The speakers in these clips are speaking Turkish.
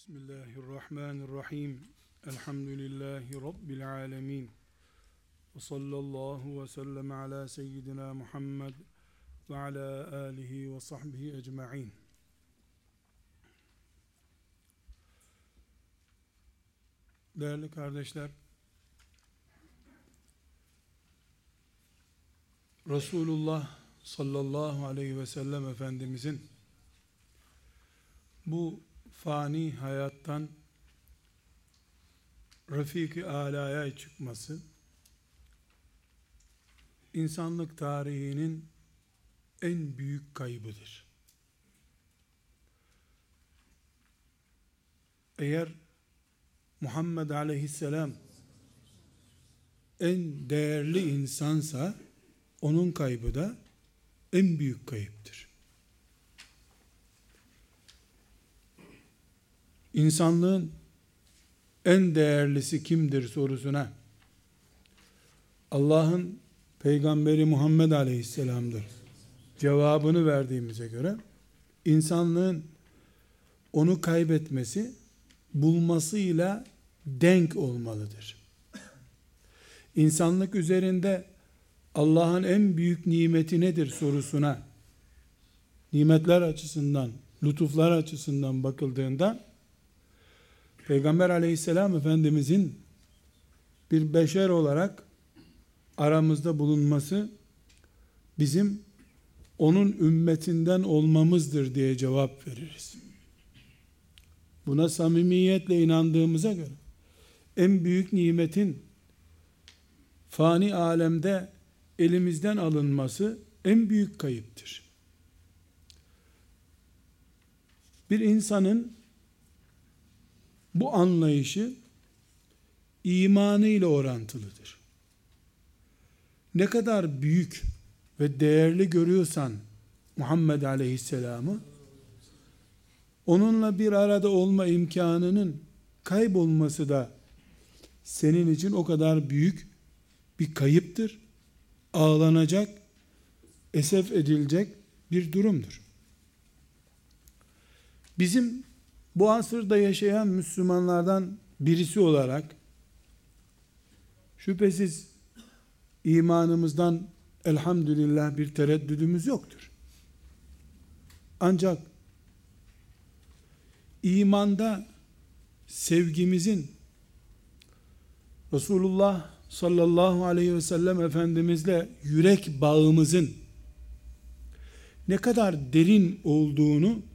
Bismillahirrahmanirrahim. Elhamdülillahi Rabbil alemin. Ve sallallahu ve sellem ala seyyidina Muhammed ve ala alihi ve sahbihi ecma'in. Değerli kardeşler, Resulullah sallallahu aleyhi ve sellem Efendimizin bu fani hayattan Rafik-i Ala'ya çıkması insanlık tarihinin en büyük kaybıdır. Eğer Muhammed aleyhisselam en değerli insansa onun kaybı da en büyük kayıptır. İnsanlığın en değerlisi kimdir sorusuna Allah'ın peygamberi Muhammed Aleyhisselam'dır cevabını verdiğimize göre insanlığın onu kaybetmesi bulmasıyla denk olmalıdır. İnsanlık üzerinde Allah'ın en büyük nimeti nedir sorusuna nimetler açısından, lütuflar açısından bakıldığında Peygamber aleyhisselam efendimizin bir beşer olarak aramızda bulunması bizim onun ümmetinden olmamızdır diye cevap veririz. Buna samimiyetle inandığımıza göre en büyük nimetin fani alemde elimizden alınması en büyük kayıptır. Bir insanın bu anlayışı imanı ile orantılıdır. Ne kadar büyük ve değerli görüyorsan Muhammed Aleyhisselam'ı onunla bir arada olma imkanının kaybolması da senin için o kadar büyük bir kayıptır. Ağlanacak, esef edilecek bir durumdur. Bizim bu asırda yaşayan Müslümanlardan birisi olarak şüphesiz imanımızdan elhamdülillah bir tereddüdümüz yoktur. Ancak imanda sevgimizin Resulullah sallallahu aleyhi ve sellem Efendimizle yürek bağımızın ne kadar derin olduğunu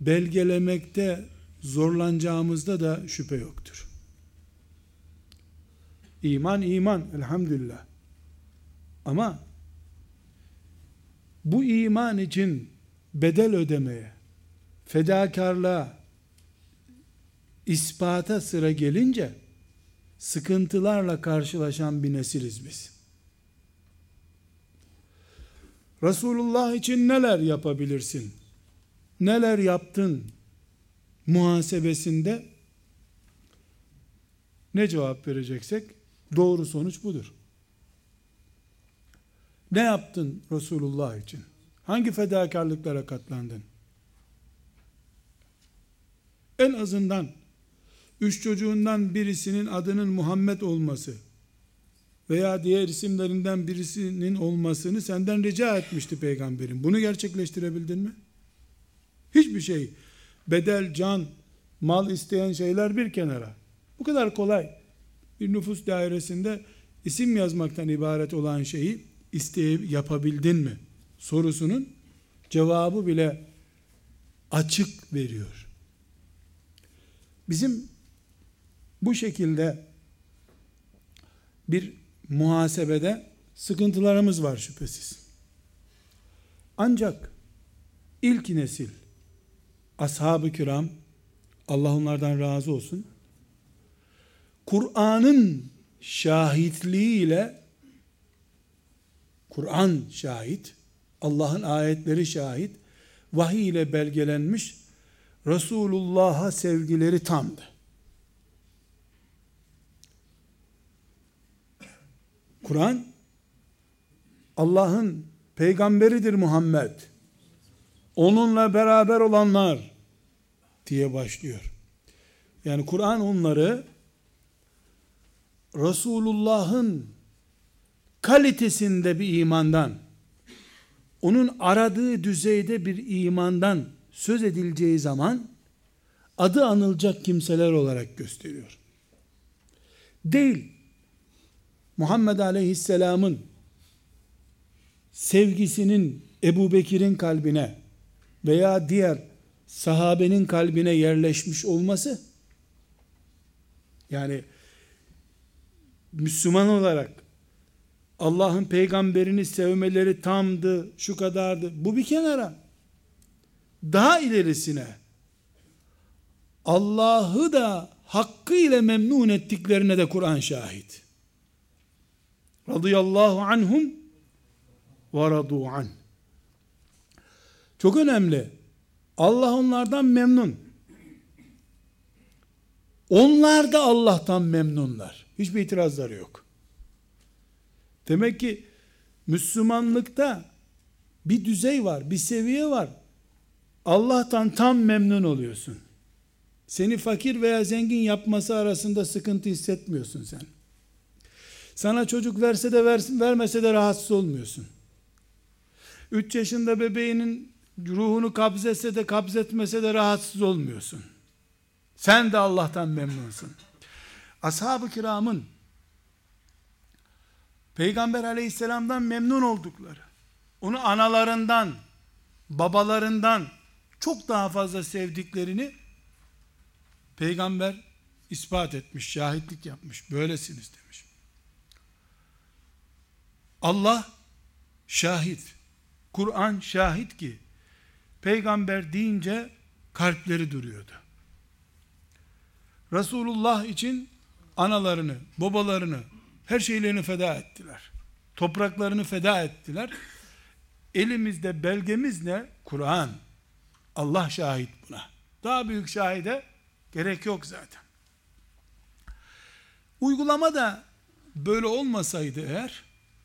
belgelemekte zorlanacağımızda da şüphe yoktur. İman iman elhamdülillah. Ama bu iman için bedel ödemeye, fedakarlığa, ispata sıra gelince sıkıntılarla karşılaşan bir nesiliz biz. Resulullah için neler yapabilirsin? Neler yaptın? Muhasebesinde ne cevap vereceksek doğru sonuç budur. Ne yaptın Resulullah için? Hangi fedakarlıklara katlandın? En azından üç çocuğundan birisinin adının Muhammed olması veya diğer isimlerinden birisinin olmasını senden rica etmişti peygamberin. Bunu gerçekleştirebildin mi? Hiçbir şey. Bedel, can, mal isteyen şeyler bir kenara. Bu kadar kolay. Bir nüfus dairesinde isim yazmaktan ibaret olan şeyi isteyip yapabildin mi? Sorusunun cevabı bile açık veriyor. Bizim bu şekilde bir muhasebede sıkıntılarımız var şüphesiz. Ancak ilk nesil ashab-ı kiram Allah onlardan razı olsun Kur'an'ın şahitliğiyle Kur'an şahit Allah'ın ayetleri şahit vahiy ile belgelenmiş Resulullah'a sevgileri tamdı. Kur'an Allah'ın peygamberidir Muhammed. Onunla beraber olanlar diye başlıyor. Yani Kur'an onları Resulullah'ın kalitesinde bir imandan, onun aradığı düzeyde bir imandan söz edileceği zaman adı anılacak kimseler olarak gösteriyor. Değil. Muhammed Aleyhisselam'ın sevgisinin Ebu Bekir'in kalbine veya diğer sahabenin kalbine yerleşmiş olması yani Müslüman olarak Allah'ın peygamberini sevmeleri tamdı, şu kadardı. Bu bir kenara. Daha ilerisine Allah'ı da hakkıyla memnun ettiklerine de Kur'an şahit. Radıyallahu anhum ve radu an. Çok önemli. Allah onlardan memnun. Onlar da Allah'tan memnunlar. Hiçbir itirazları yok. Demek ki Müslümanlıkta bir düzey var, bir seviye var. Allah'tan tam memnun oluyorsun. Seni fakir veya zengin yapması arasında sıkıntı hissetmiyorsun sen. Sana çocuk verse de versin, vermese de rahatsız olmuyorsun. 3 yaşında bebeğinin ruhunu kabzetse de kabzetmese de rahatsız olmuyorsun. Sen de Allah'tan memnunsun. Ashab-ı kiramın Peygamber aleyhisselamdan memnun oldukları, onu analarından, babalarından çok daha fazla sevdiklerini Peygamber ispat etmiş, şahitlik yapmış. Böylesiniz demiş. Allah şahit. Kur'an şahit ki peygamber deyince kalpleri duruyordu. Resulullah için analarını, babalarını, her şeylerini feda ettiler. Topraklarını feda ettiler. Elimizde belgemiz ne? Kur'an. Allah şahit buna. Daha büyük şahide gerek yok zaten. Uygulama da böyle olmasaydı eğer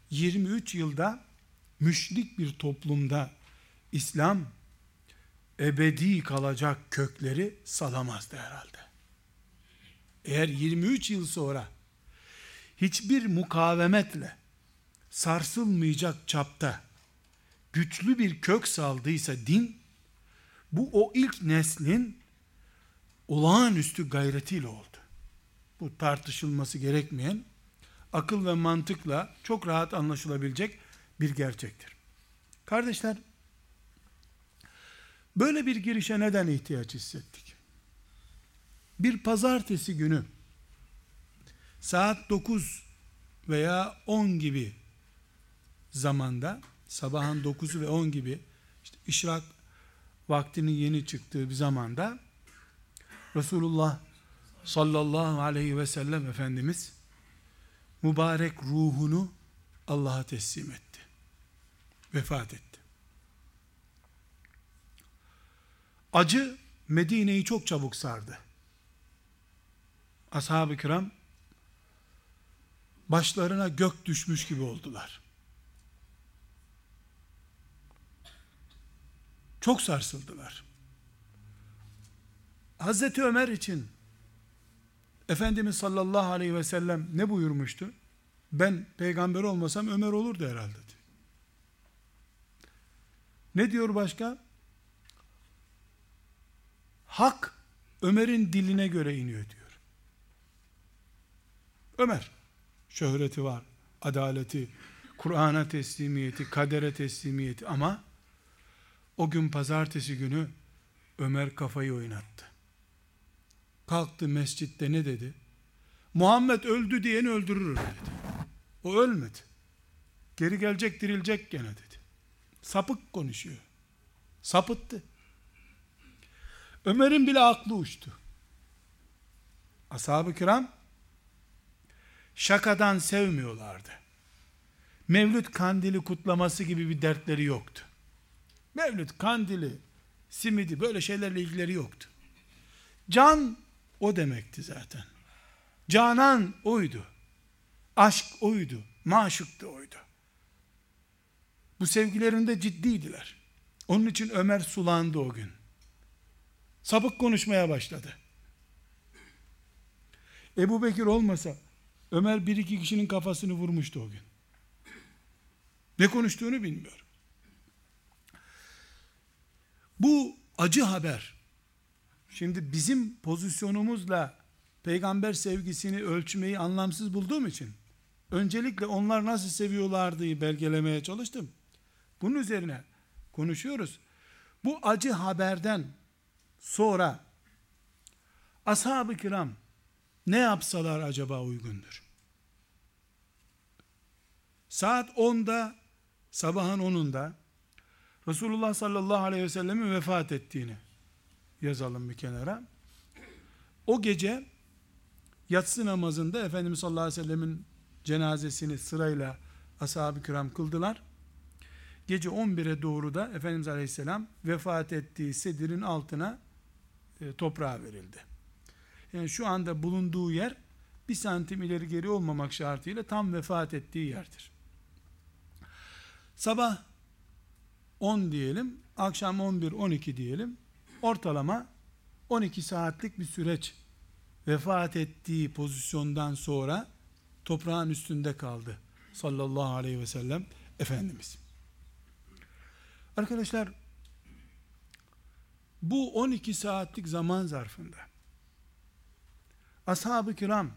23 yılda müşrik bir toplumda İslam ebedi kalacak kökleri salamazdı herhalde. Eğer 23 yıl sonra hiçbir mukavemetle sarsılmayacak çapta güçlü bir kök saldıysa din bu o ilk neslin olağanüstü gayretiyle oldu. Bu tartışılması gerekmeyen akıl ve mantıkla çok rahat anlaşılabilecek bir gerçektir. Kardeşler, böyle bir girişe neden ihtiyaç hissettik? Bir pazartesi günü saat 9 veya 10 gibi zamanda sabahın 9'u ve 10 gibi işte işrak vaktinin yeni çıktığı bir zamanda Resulullah sallallahu aleyhi ve sellem Efendimiz mübarek ruhunu Allah'a teslim etti. Vefat etti. Acı Medine'yi çok çabuk sardı. Ashab-ı kiram başlarına gök düşmüş gibi oldular. Çok sarsıldılar. Hazreti Ömer için Efendimiz sallallahu aleyhi ve sellem ne buyurmuştu? Ben peygamber olmasam Ömer olurdu herhalde. Ne diyor başka? Hak Ömer'in diline göre iniyor diyor. Ömer şöhreti var, adaleti, Kur'an'a teslimiyeti, kadere teslimiyeti ama o gün pazartesi günü Ömer kafayı oynattı. Kalktı mescitte ne dedi? Muhammed öldü diyeni öldürür dedi. O ölmedi. Geri gelecek dirilecek gene dedi. Sapık konuşuyor. Sapıttı. Ömer'in bile aklı uçtu. Ashab-ı kiram şakadan sevmiyorlardı. Mevlüt kandili kutlaması gibi bir dertleri yoktu. Mevlüt kandili, simidi böyle şeylerle ilgileri yoktu. Can o demekti zaten. Canan oydu. Aşk oydu. Maşuk da oydu. Bu sevgilerinde ciddiydiler. Onun için Ömer sulandı o gün. Sapık konuşmaya başladı. Ebu Bekir olmasa Ömer bir iki kişinin kafasını vurmuştu o gün. Ne konuştuğunu bilmiyor. Bu acı haber şimdi bizim pozisyonumuzla peygamber sevgisini ölçmeyi anlamsız bulduğum için öncelikle onlar nasıl seviyorlardı belgelemeye çalıştım. Bunun üzerine konuşuyoruz. Bu acı haberden sonra ashab-ı kiram ne yapsalar acaba uygundur? Saat 10'da sabahın 10'unda Resulullah sallallahu aleyhi ve sellemin vefat ettiğini yazalım bir kenara. O gece yatsı namazında Efendimiz sallallahu aleyhi ve sellemin cenazesini sırayla ashab-ı kiram kıldılar. Gece 11'e doğru da Efendimiz aleyhisselam vefat ettiği sedirin altına e, toprağa verildi. Yani şu anda bulunduğu yer bir santim ileri geri olmamak şartıyla tam vefat ettiği yerdir. Sabah 10 diyelim, akşam 11-12 diyelim. Ortalama 12 saatlik bir süreç vefat ettiği pozisyondan sonra toprağın üstünde kaldı. Sallallahu aleyhi ve sellem Efendimiz. Arkadaşlar bu 12 saatlik zaman zarfında ashab-ı kiram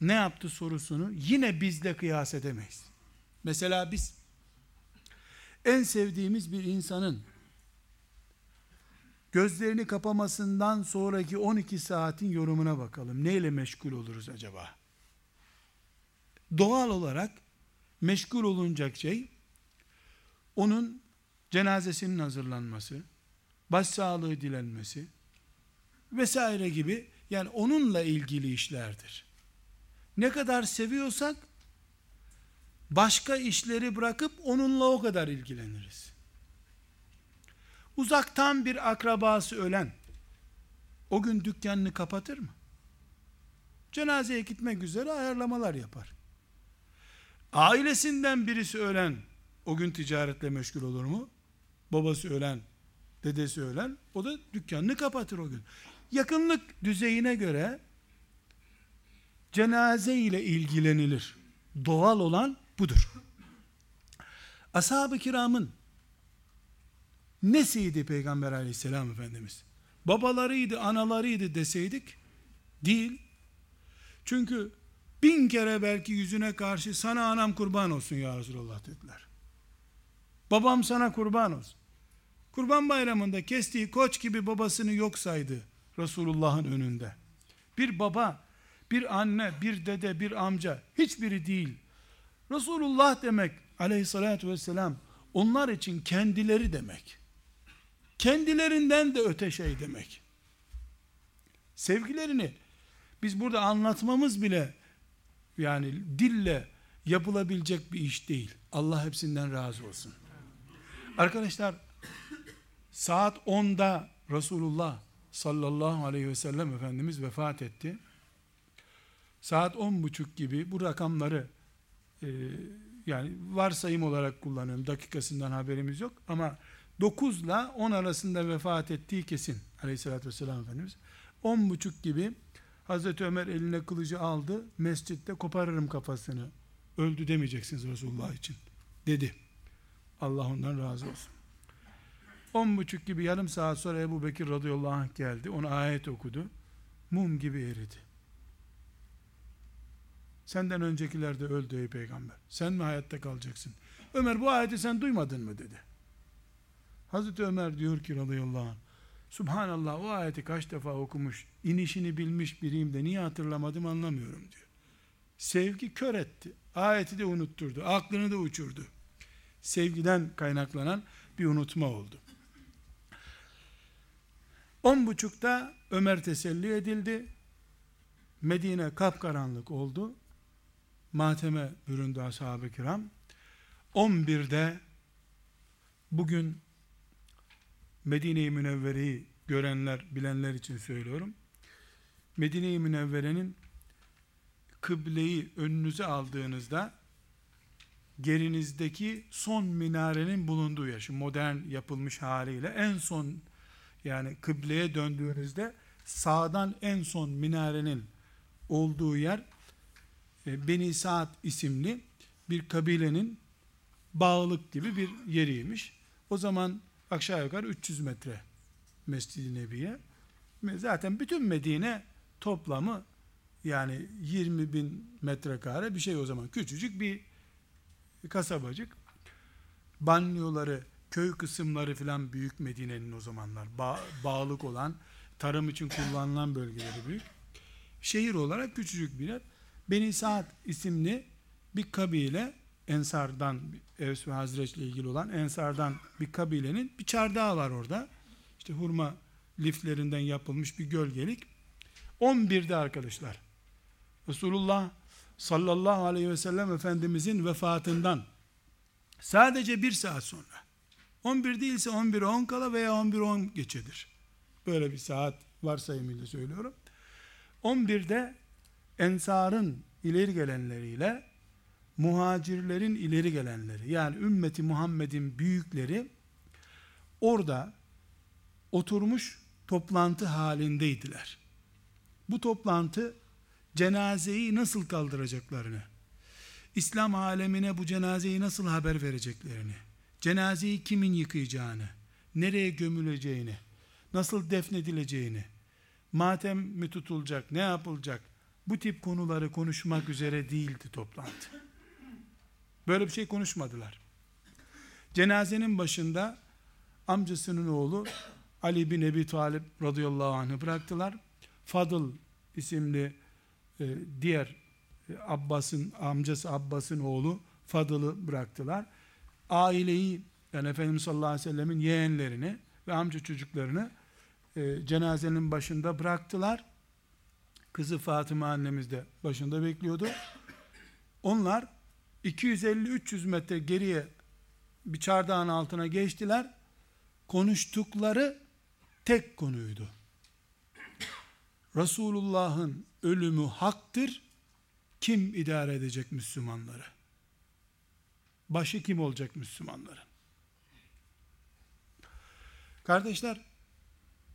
ne yaptı sorusunu yine bizle kıyas edemeyiz. Mesela biz en sevdiğimiz bir insanın gözlerini kapamasından sonraki 12 saatin yorumuna bakalım. Neyle meşgul oluruz acaba? Doğal olarak meşgul olunacak şey onun cenazesinin hazırlanması, başsağlığı dilenmesi vesaire gibi yani onunla ilgili işlerdir. Ne kadar seviyorsak başka işleri bırakıp onunla o kadar ilgileniriz. Uzaktan bir akrabası ölen o gün dükkanını kapatır mı? Cenazeye gitmek üzere ayarlamalar yapar. Ailesinden birisi ölen o gün ticaretle meşgul olur mu? Babası ölen, dedesi ölen o da dükkanını kapatır o gün. Yakınlık düzeyine göre cenaze ile ilgilenilir. Doğal olan budur. Ashab-ı kiramın nesiydi Peygamber aleyhisselam Efendimiz? Babalarıydı, analarıydı deseydik, değil. Çünkü bin kere belki yüzüne karşı sana anam kurban olsun ya Resulallah dediler. Babam sana kurban olsun. Kurban bayramında kestiği koç gibi babasını yok saydı Resulullah'ın önünde. Bir baba, bir anne, bir dede, bir amca hiçbiri değil. Resulullah demek aleyhissalatü vesselam onlar için kendileri demek. Kendilerinden de öte şey demek. Sevgilerini biz burada anlatmamız bile yani dille yapılabilecek bir iş değil. Allah hepsinden razı olsun. Arkadaşlar saat 10'da Resulullah sallallahu aleyhi ve sellem Efendimiz vefat etti. Saat 10 buçuk gibi bu rakamları e, yani varsayım olarak kullanıyorum. Dakikasından haberimiz yok ama 9 ile 10 arasında vefat ettiği kesin aleyhissalatü vesselam Efendimiz. 10 buçuk gibi Hazreti Ömer eline kılıcı aldı. Mescitte koparırım kafasını. Öldü demeyeceksiniz Resulullah için. Dedi. Allah ondan razı olsun. On buçuk gibi yarım saat sonra Ebu Bekir radıyallahu anh geldi. Ona ayet okudu. Mum gibi eridi. Senden öncekiler de öldü ey peygamber. Sen mi hayatta kalacaksın? Ömer bu ayeti sen duymadın mı dedi. Hazreti Ömer diyor ki radıyallahu anh. Subhanallah o ayeti kaç defa okumuş, inişini bilmiş biriyim de niye hatırlamadım anlamıyorum diyor. Sevgi kör etti. Ayeti de unutturdu. Aklını da uçurdu. Sevgiden kaynaklanan bir unutma oldu. On buçukta Ömer teselli edildi. Medine kapkaranlık oldu. Mateme büründü ashab-ı kiram. 11'de bugün Medine-i Münevvere'yi görenler, bilenler için söylüyorum. Medine-i Münevvere'nin kıbleyi önünüze aldığınızda gerinizdeki son minarenin bulunduğu şu modern yapılmış haliyle en son yani kıbleye döndüğünüzde sağdan en son minarenin olduğu yer e, Beni Saad isimli bir kabilenin bağlık gibi bir yeriymiş. O zaman aşağı yukarı 300 metre Mescid-i Nebi'ye. Zaten bütün Medine toplamı yani 20 bin metrekare bir şey o zaman. Küçücük bir kasabacık. Banyoları, köy kısımları filan büyük Medine'nin o zamanlar. Ba bağlık olan, tarım için kullanılan bölgeleri büyük. Şehir olarak küçücük bir yer. Beni Saad isimli bir kabile Ensardan, Evs ve Hazreç ile ilgili olan Ensardan bir kabilenin bir çardağı var orada. İşte hurma liflerinden yapılmış bir gölgelik. 11'de arkadaşlar. Resulullah sallallahu aleyhi ve sellem Efendimizin vefatından sadece bir saat sonra 11 değilse 11'e 10 kala veya 11'e 10 geçedir. Böyle bir saat varsayımıyla söylüyorum. 11'de Ensar'ın ileri gelenleriyle muhacirlerin ileri gelenleri yani ümmeti Muhammed'in büyükleri orada oturmuş toplantı halindeydiler. Bu toplantı cenazeyi nasıl kaldıracaklarını, İslam alemine bu cenazeyi nasıl haber vereceklerini, cenazeyi kimin yıkayacağını, nereye gömüleceğini, nasıl defnedileceğini, matem mi tutulacak, ne yapılacak, bu tip konuları konuşmak üzere değildi toplantı. Böyle bir şey konuşmadılar. Cenazenin başında amcasının oğlu Ali bin Ebi Talib radıyallahu anh'ı bıraktılar. Fadıl isimli e, diğer e, Abbas'ın amcası Abbas'ın oğlu Fadıl'ı bıraktılar. Aileyi yani Efendimiz sallallahu aleyhi ve sellemin yeğenlerini ve amca çocuklarını e, cenazenin başında bıraktılar. Kızı Fatıma annemiz de başında bekliyordu. Onlar 250-300 metre geriye bir çardağın altına geçtiler. Konuştukları tek konuydu. Resulullah'ın ölümü haktır. Kim idare edecek Müslümanları? Başı kim olacak Müslümanların? Kardeşler,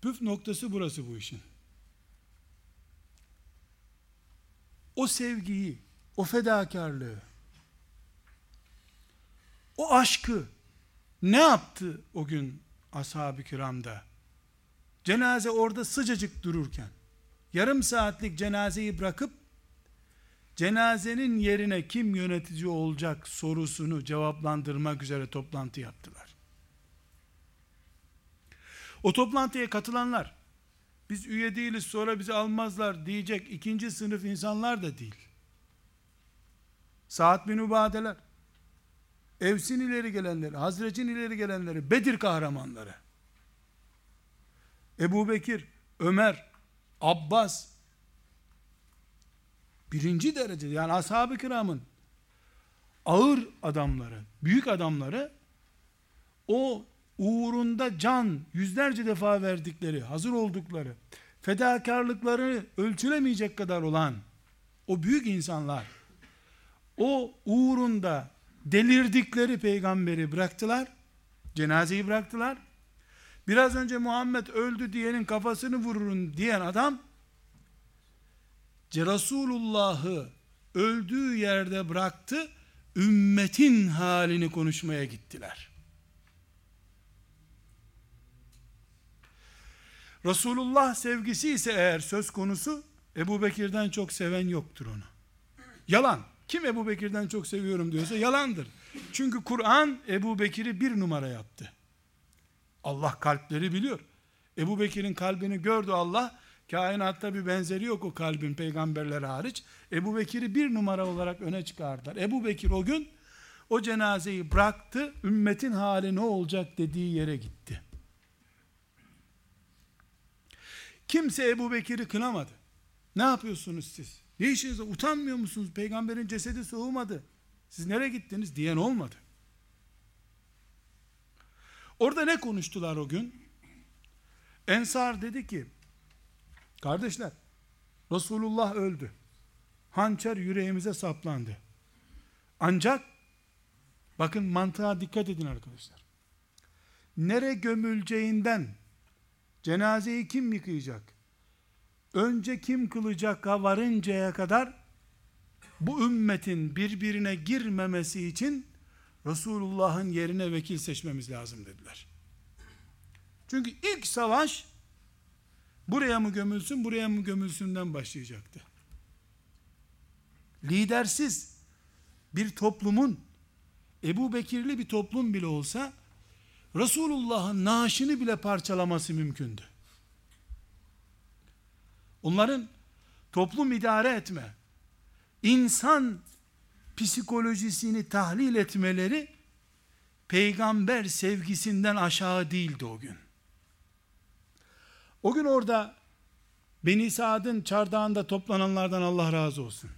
püf noktası burası bu işin. O sevgiyi, o fedakarlığı, o aşkı ne yaptı o gün ashab-ı kiramda? Cenaze orada sıcacık dururken yarım saatlik cenazeyi bırakıp cenazenin yerine kim yönetici olacak sorusunu cevaplandırmak üzere toplantı yaptılar. O toplantıya katılanlar biz üye değiliz sonra bizi almazlar diyecek ikinci sınıf insanlar da değil. Saat bin Ubadeler, Evs'in ileri gelenleri, Hazret'in ileri gelenleri, Bedir kahramanları, Ebu Bekir, Ömer, Abbas, birinci derece yani ashab-ı kiramın ağır adamları, büyük adamları o uğrunda can yüzlerce defa verdikleri, hazır oldukları, fedakarlıkları ölçülemeyecek kadar olan o büyük insanlar o uğrunda delirdikleri peygamberi bıraktılar. Cenazeyi bıraktılar. Biraz önce Muhammed öldü diyenin kafasını vururun diyen adam Resulullah'ı öldüğü yerde bıraktı. Ümmetin halini konuşmaya gittiler. Resulullah sevgisi ise eğer söz konusu Ebu Bekir'den çok seven yoktur onu. Yalan. Kim Ebu Bekir'den çok seviyorum diyorsa yalandır. Çünkü Kur'an Ebu Bekir'i bir numara yaptı. Allah kalpleri biliyor. Ebu Bekir'in kalbini gördü Allah. Kainatta bir benzeri yok o kalbin peygamberler hariç. Ebu Bekir'i bir numara olarak öne çıkardılar. Ebu Bekir o gün o cenazeyi bıraktı. Ümmetin hali ne olacak dediği yere gitti. Kimse Ebu Bekir'i kınamadı. Ne yapıyorsunuz siz? Ne işiniz Utanmıyor musunuz? Peygamberin cesedi soğumadı. Siz nereye gittiniz? Diyen olmadı. Orada ne konuştular o gün? Ensar dedi ki, kardeşler, Resulullah öldü. Hançer yüreğimize saplandı. Ancak, bakın mantığa dikkat edin arkadaşlar. Nere gömüleceğinden, cenazeyi kim yıkayacak? önce kim kılacak'a varıncaya kadar bu ümmetin birbirine girmemesi için Resulullah'ın yerine vekil seçmemiz lazım dediler. Çünkü ilk savaş buraya mı gömülsün, buraya mı gömülsünden başlayacaktı. Lidersiz bir toplumun Ebu Bekirli bir toplum bile olsa Resulullah'ın naaşını bile parçalaması mümkündü. Onların toplum idare etme, insan psikolojisini tahlil etmeleri peygamber sevgisinden aşağı değildi o gün. O gün orada Beni Saad'ın çardağında toplananlardan Allah razı olsun.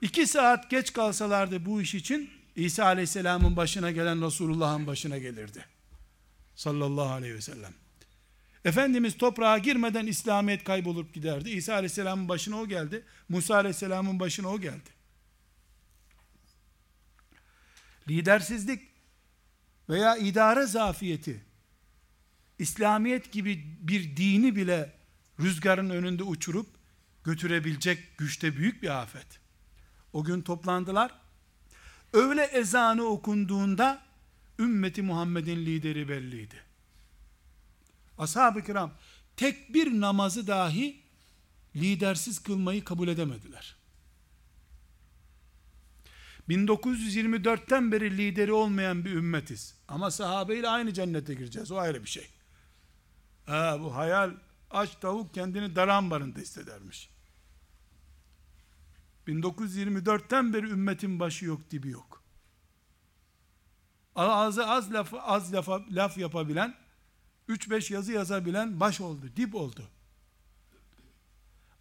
İki saat geç kalsalardı bu iş için İsa Aleyhisselam'ın başına gelen Resulullah'ın başına gelirdi. Sallallahu aleyhi ve sellem. Efendimiz toprağa girmeden İslamiyet kaybolup giderdi. İsa Aleyhisselam'ın başına o geldi. Musa Aleyhisselam'ın başına o geldi. Lidersizlik veya idare zafiyeti İslamiyet gibi bir dini bile rüzgarın önünde uçurup götürebilecek güçte büyük bir afet. O gün toplandılar. Öğle ezanı okunduğunda ümmeti Muhammed'in lideri belliydi. Ashab-ı kiram tek bir namazı dahi lidersiz kılmayı kabul edemediler. 1924'ten beri lideri olmayan bir ümmetiz. Ama sahabeyle aynı cennete gireceğiz. O ayrı bir şey. Ha, bu hayal aç tavuk kendini dar ambarında hissedermiş. 1924'ten beri ümmetin başı yok dibi yok. Ağzı az laf, az lafa, laf yapabilen, 3-5 yazı yazabilen baş oldu, dip oldu.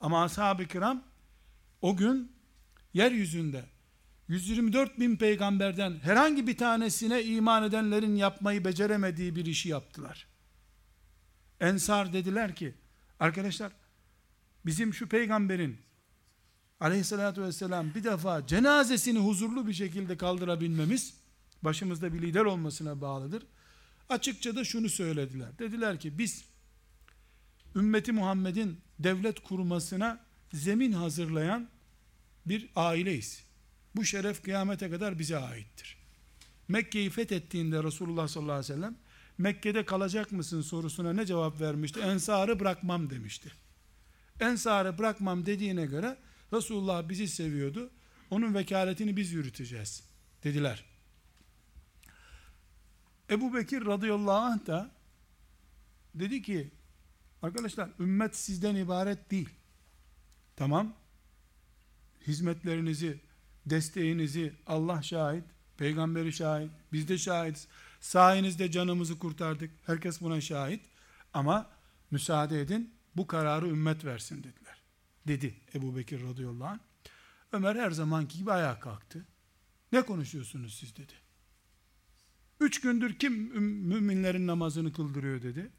Ama ashab-ı kiram o gün yeryüzünde 124 bin peygamberden herhangi bir tanesine iman edenlerin yapmayı beceremediği bir işi yaptılar. Ensar dediler ki, arkadaşlar bizim şu peygamberin aleyhissalatü vesselam bir defa cenazesini huzurlu bir şekilde kaldırabilmemiz başımızda bir lider olmasına bağlıdır. Açıkça da şunu söylediler. Dediler ki biz ümmeti Muhammed'in devlet kurmasına zemin hazırlayan bir aileyiz. Bu şeref kıyamete kadar bize aittir. Mekke'yi fethettiğinde Resulullah sallallahu aleyhi ve sellem Mekke'de kalacak mısın sorusuna ne cevap vermişti? Ensarı bırakmam demişti. Ensarı bırakmam dediğine göre Resulullah bizi seviyordu. Onun vekaletini biz yürüteceğiz dediler. Ebu Bekir radıyallahu anh da dedi ki arkadaşlar ümmet sizden ibaret değil. Tamam hizmetlerinizi desteğinizi Allah şahit, peygamberi şahit, biz de şahidiz. Sayenizde canımızı kurtardık. Herkes buna şahit. Ama müsaade edin bu kararı ümmet versin dediler. Dedi Ebu Bekir radıyallahu anh. Ömer her zamanki gibi ayağa kalktı. Ne konuşuyorsunuz siz dedi. Üç gündür kim müminlerin namazını kıldırıyor dedi.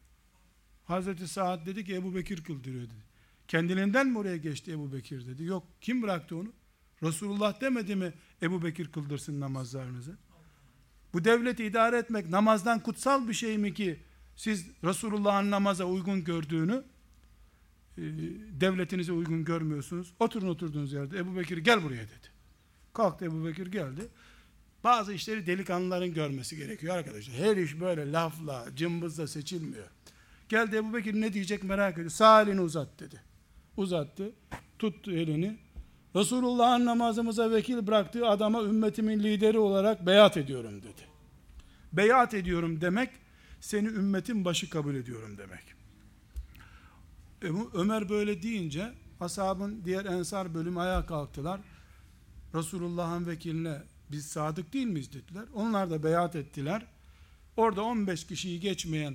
Hazreti Saad dedi ki Ebu Bekir kıldırıyor dedi. Kendiliğinden mi oraya geçti Ebu Bekir dedi. Yok kim bıraktı onu? Resulullah demedi mi Ebu Bekir kıldırsın namazlarınızı? Bu devleti idare etmek namazdan kutsal bir şey mi ki siz Resulullah'ın namaza uygun gördüğünü e, devletinize uygun görmüyorsunuz. Oturun oturduğunuz yerde Ebu Bekir gel buraya dedi. Kalktı Ebu Bekir geldi. Bazı işleri delikanlıların görmesi gerekiyor arkadaşlar. Her iş böyle lafla, cımbızla seçilmiyor. Geldi Ebu Bekir ne diyecek merak ediyor. Sağ elini uzat dedi. Uzattı. Tuttu elini. Resulullah'ın namazımıza vekil bıraktığı adama ümmetimin lideri olarak beyat ediyorum dedi. Beyat ediyorum demek, seni ümmetin başı kabul ediyorum demek. Ömer böyle deyince, ashabın diğer ensar bölümü ayağa kalktılar. Resulullah'ın vekiline biz sadık değil miyiz dediler. Onlar da beyat ettiler. Orada 15 kişiyi geçmeyen,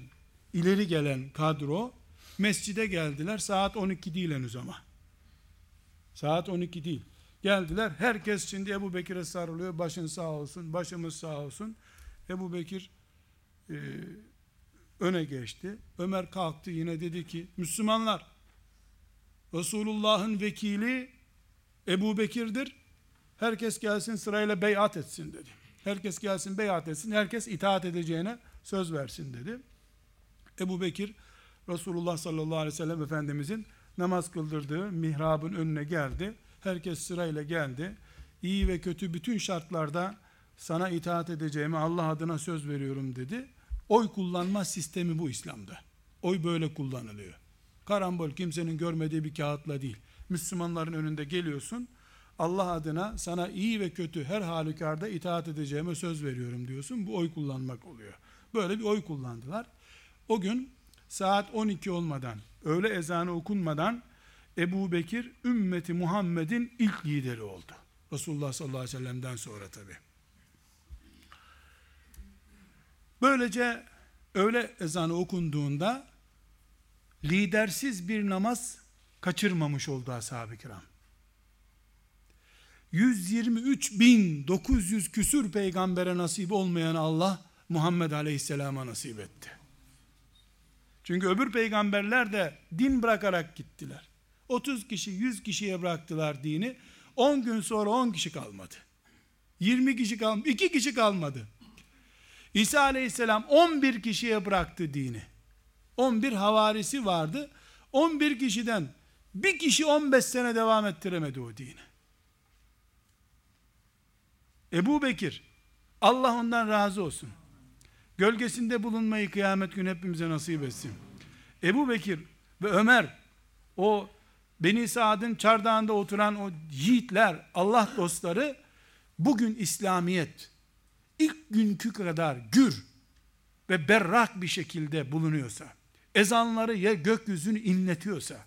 ileri gelen kadro, mescide geldiler. Saat 12 değil henüz ama. Saat 12 değil. Geldiler. Herkes şimdi Ebu Bekir'e sarılıyor. Başın sağ olsun. Başımız sağ olsun. Ebu Bekir e, öne geçti. Ömer kalktı yine dedi ki Müslümanlar Resulullah'ın vekili Ebu Bekir'dir. Herkes gelsin sırayla beyat etsin dedi. Herkes gelsin beyat etsin. Herkes itaat edeceğine söz versin dedi. Ebu Bekir Resulullah sallallahu aleyhi ve sellem Efendimizin namaz kıldırdığı mihrabın önüne geldi. Herkes sırayla geldi. İyi ve kötü bütün şartlarda sana itaat edeceğimi Allah adına söz veriyorum dedi. Oy kullanma sistemi bu İslam'da. Oy böyle kullanılıyor. Karambol kimsenin görmediği bir kağıtla değil. Müslümanların önünde geliyorsun. Allah adına sana iyi ve kötü her halükarda itaat edeceğime söz veriyorum diyorsun. Bu oy kullanmak oluyor. Böyle bir oy kullandılar. O gün saat 12 olmadan, öğle ezanı okunmadan Ebu Bekir ümmeti Muhammed'in ilk lideri oldu. Resulullah sallallahu aleyhi ve sellem'den sonra tabi. Böylece öğle ezanı okunduğunda lidersiz bir namaz kaçırmamış oldu ashab-ı kiram. 123 bin 900 küsür peygambere nasip olmayan Allah Muhammed Aleyhisselam'a nasip etti. Çünkü öbür peygamberler de din bırakarak gittiler. 30 kişi 100 kişiye bıraktılar dini. 10 gün sonra 10 kişi kalmadı. 20 kişi kalmadı. 2 kişi kalmadı. İsa aleyhisselam 11 kişiye bıraktı dini. 11 havarisi vardı. 11 kişiden bir kişi 15 sene devam ettiremedi o dini. Ebu Bekir, Allah ondan razı olsun. Gölgesinde bulunmayı kıyamet günü hepimize nasip etsin. Ebu Bekir ve Ömer, o Beni Saad'ın çardağında oturan o yiğitler, Allah dostları, bugün İslamiyet, ilk günkü kadar gür ve berrak bir şekilde bulunuyorsa, ezanları ya gökyüzünü inletiyorsa,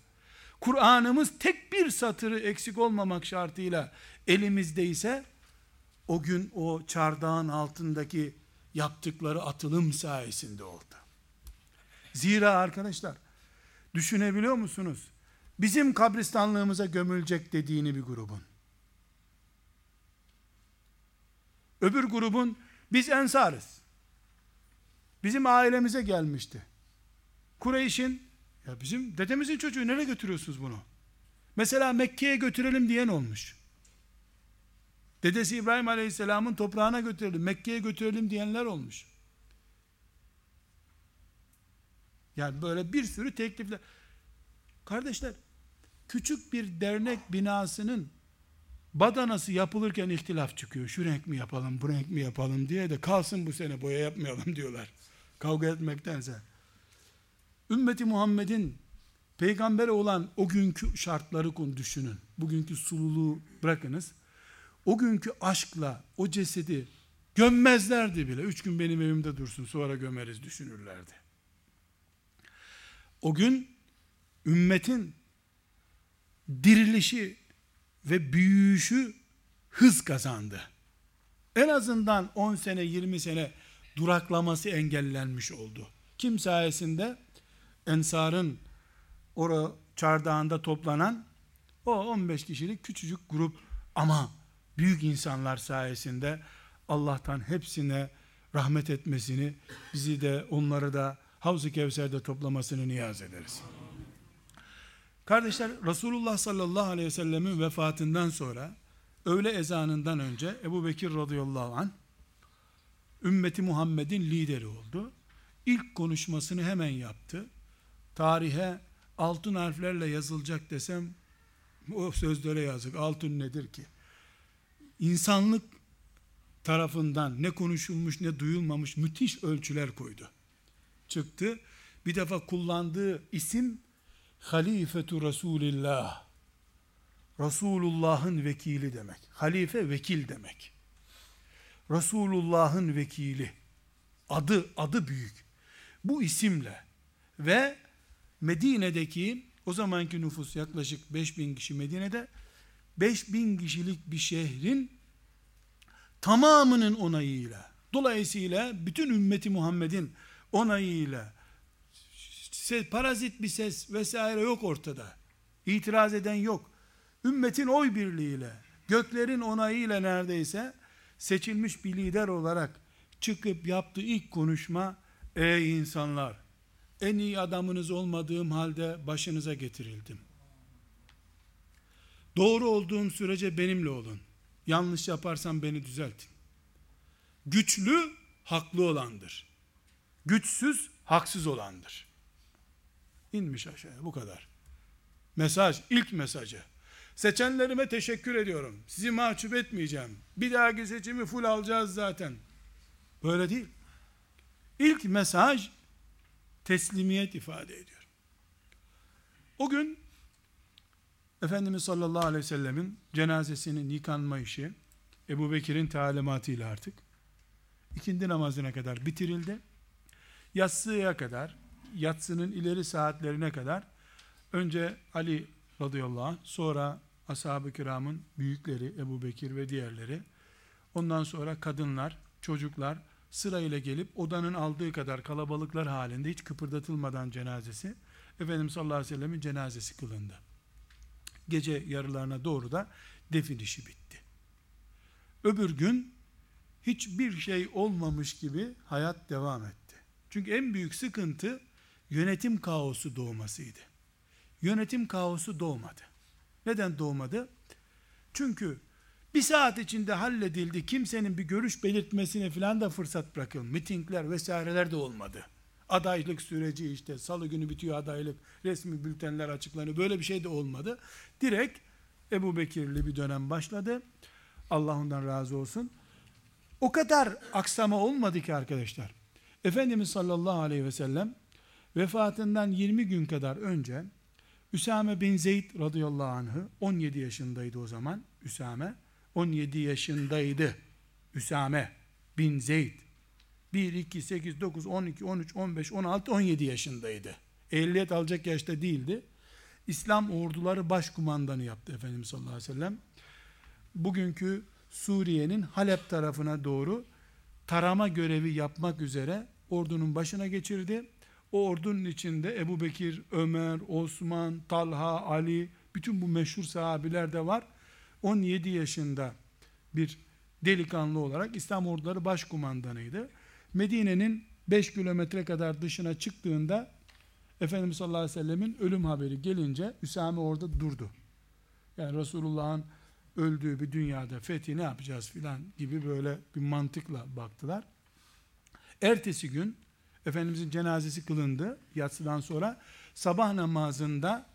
Kur'an'ımız tek bir satırı eksik olmamak şartıyla elimizdeyse, o gün o çardağın altındaki yaptıkları atılım sayesinde oldu. Zira arkadaşlar, düşünebiliyor musunuz? Bizim kabristanlığımıza gömülecek dediğini bir grubun. Öbür grubun biz ensarız. Bizim ailemize gelmişti. Kureyş'in ya bizim dedemizin çocuğu nereye götürüyorsunuz bunu? Mesela Mekke'ye götürelim diyen olmuş. Dedesi İbrahim Aleyhisselam'ın toprağına götürelim, Mekke'ye götürelim diyenler olmuş. Yani böyle bir sürü teklifler. Kardeşler, küçük bir dernek binasının badanası yapılırken ihtilaf çıkıyor. Şu renk mi yapalım, bu renk mi yapalım diye de kalsın bu sene boya yapmayalım diyorlar. Kavga etmektense. Ümmeti Muhammed'in peygamber olan o günkü şartları düşünün. Bugünkü sululuğu bırakınız. O günkü aşkla o cesedi gömmezlerdi bile. Üç gün benim evimde dursun sonra gömeriz düşünürlerdi. O gün ümmetin dirilişi ve büyüyüşü hız kazandı. En azından 10 sene 20 sene duraklaması engellenmiş oldu. Kim sayesinde? Ensar'ın o çardağında toplanan o 15 kişilik küçücük grup ama büyük insanlar sayesinde Allah'tan hepsine rahmet etmesini, bizi de onları da Havz-ı Kevser'de toplamasını niyaz ederiz. Kardeşler Resulullah sallallahu aleyhi ve sellemin vefatından sonra öğle ezanından önce Ebu Bekir radıyallahu anh ümmeti Muhammed'in lideri oldu. İlk konuşmasını hemen yaptı. Tarihe altın harflerle yazılacak desem o sözlere yazık. Altın nedir ki? İnsanlık tarafından ne konuşulmuş ne duyulmamış müthiş ölçüler koydu. Çıktı. Bir defa kullandığı isim halifetu Resulillah. Resulullah'ın vekili demek. Halife vekil demek. Resulullah'ın vekili. Adı, adı büyük. Bu isimle ve Medine'deki o zamanki nüfus yaklaşık 5000 kişi Medine'de 5000 kişilik bir şehrin tamamının onayıyla dolayısıyla bütün ümmeti Muhammed'in onayıyla parazit bir ses vesaire yok ortada. İtiraz eden yok. Ümmetin oy birliğiyle, göklerin onayıyla neredeyse seçilmiş bir lider olarak çıkıp yaptığı ilk konuşma ey insanlar en iyi adamınız olmadığım halde başınıza getirildim. Doğru olduğum sürece benimle olun. Yanlış yaparsam beni düzeltin. Güçlü haklı olandır. Güçsüz haksız olandır. İnmiş aşağıya bu kadar. Mesaj, ilk mesajı. Seçenlerime teşekkür ediyorum. Sizi mahcup etmeyeceğim. Bir dahaki seçimi full alacağız zaten. Böyle değil. İlk mesaj teslimiyet ifade ediyor. O gün Efendimiz sallallahu aleyhi ve sellemin cenazesinin yıkanma işi Ebu Bekir'in talimatıyla artık ikindi namazına kadar bitirildi. Yatsıya kadar, yatsının ileri saatlerine kadar önce Ali radıyallahu anh, sonra ashab-ı kiramın büyükleri Ebu Bekir ve diğerleri, ondan sonra kadınlar, çocuklar sırayla gelip odanın aldığı kadar kalabalıklar halinde hiç kıpırdatılmadan cenazesi, Efendimiz sallallahu aleyhi ve sellemin cenazesi kılındı. Gece yarılarına doğru da defin işi bitti. Öbür gün hiçbir şey olmamış gibi hayat devam etti. Çünkü en büyük sıkıntı yönetim kaosu doğmasıydı. Yönetim kaosu doğmadı. Neden doğmadı? Çünkü bir saat içinde halledildi. Kimsenin bir görüş belirtmesine filan da fırsat bırakın. Mitingler vesaireler de olmadı. Adaylık süreci işte salı günü bitiyor adaylık. Resmi bültenler açıklanıyor. Böyle bir şey de olmadı. Direkt Ebu Bekirli bir dönem başladı. Allah ondan razı olsun. O kadar aksama olmadı ki arkadaşlar. Efendimiz sallallahu aleyhi ve sellem vefatından 20 gün kadar önce Üsame bin Zeyd radıyallahu anh'ı 17 yaşındaydı o zaman. Üsame 17 yaşındaydı. Üsame bin Zeyd 1, 2, 8, 9, 12, 13, 15, 16, 17 yaşındaydı. Ehliyet alacak yaşta değildi. İslam orduları başkumandanı yaptı Efendimiz sallallahu aleyhi ve sellem. Bugünkü Suriye'nin Halep tarafına doğru tarama görevi yapmak üzere ordunun başına geçirdi. O ordunun içinde Ebu Bekir, Ömer, Osman, Talha, Ali, bütün bu meşhur sahabiler de var. 17 yaşında bir delikanlı olarak İslam orduları başkumandanıydı. Medine'nin 5 kilometre kadar dışına çıktığında Efendimiz sallallahu aleyhi ve sellemin ölüm haberi gelince Üsame orada durdu. Yani Resulullah'ın öldüğü bir dünyada fethi ne yapacağız filan gibi böyle bir mantıkla baktılar. Ertesi gün Efendimizin cenazesi kılındı yatsıdan sonra. Sabah namazında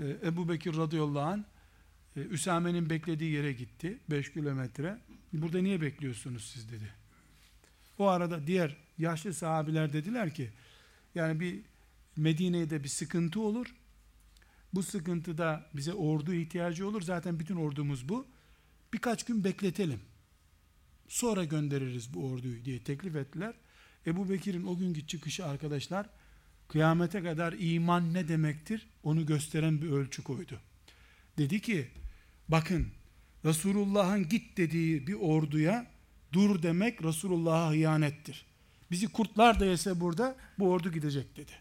e, Ebu Bekir radıyallahu anh e, Üsame'nin beklediği yere gitti. 5 kilometre. Burada niye bekliyorsunuz siz dedi. O arada diğer yaşlı sahabiler dediler ki yani bir Medine'de bir sıkıntı olur. Bu sıkıntıda bize ordu ihtiyacı olur. Zaten bütün ordumuz bu. Birkaç gün bekletelim. Sonra göndeririz bu orduyu diye teklif ettiler. Ebu Bekir'in o günkü çıkışı arkadaşlar kıyamete kadar iman ne demektir onu gösteren bir ölçü koydu. Dedi ki bakın Resulullah'ın git dediği bir orduya dur demek Resulullah'a hıyanettir. Bizi kurtlar da yese burada bu ordu gidecek dedi.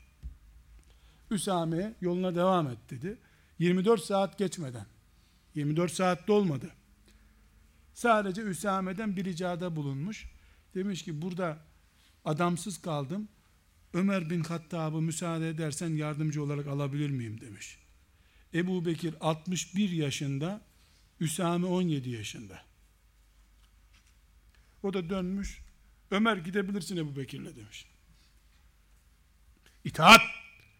Üsame yoluna devam et dedi. 24 saat geçmeden 24 saatte olmadı. Sadece Üsame'den bir ricada bulunmuş. Demiş ki burada adamsız kaldım. Ömer bin Hattab'ı müsaade edersen yardımcı olarak alabilir miyim demiş. Ebu Bekir 61 yaşında, Üsame 17 yaşında. O da dönmüş, Ömer gidebilirsin Ebu Bekir'le demiş. İtaat,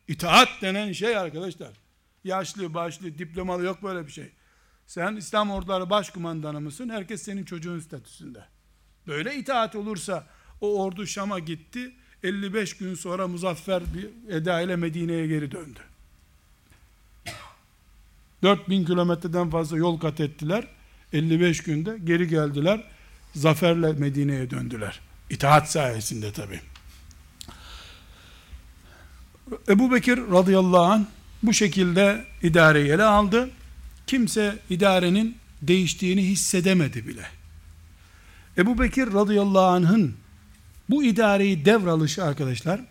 itaat denen şey arkadaşlar. Yaşlı, başlı, diplomalı yok böyle bir şey. Sen İslam orduları başkumandanı mısın? Herkes senin çocuğun statüsünde. Böyle itaat olursa o ordu Şam'a gitti. 55 gün sonra muzaffer bir eda ile Medine'ye geri döndü. 4000 kilometreden fazla yol kat ettiler. 55 günde geri geldiler. Zaferle Medine'ye döndüler. İtaat sayesinde tabi. Ebu Bekir radıyallahu anh bu şekilde idareyi ele aldı. Kimse idarenin değiştiğini hissedemedi bile. Ebu Bekir radıyallahu anh'ın bu idareyi devralışı arkadaşlar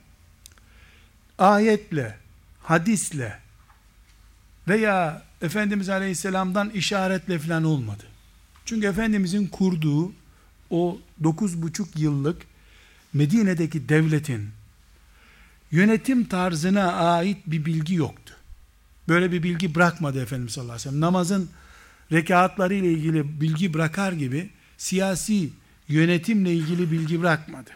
ayetle, hadisle veya Efendimiz Aleyhisselam'dan işaretle falan olmadı. Çünkü Efendimizin kurduğu o dokuz buçuk yıllık Medine'deki devletin yönetim tarzına ait bir bilgi yoktu. Böyle bir bilgi bırakmadı Efendimiz sallallahu aleyhi ve sellem. Namazın rekatları ile ilgili bilgi bırakar gibi siyasi yönetimle ilgili bilgi bırakmadı.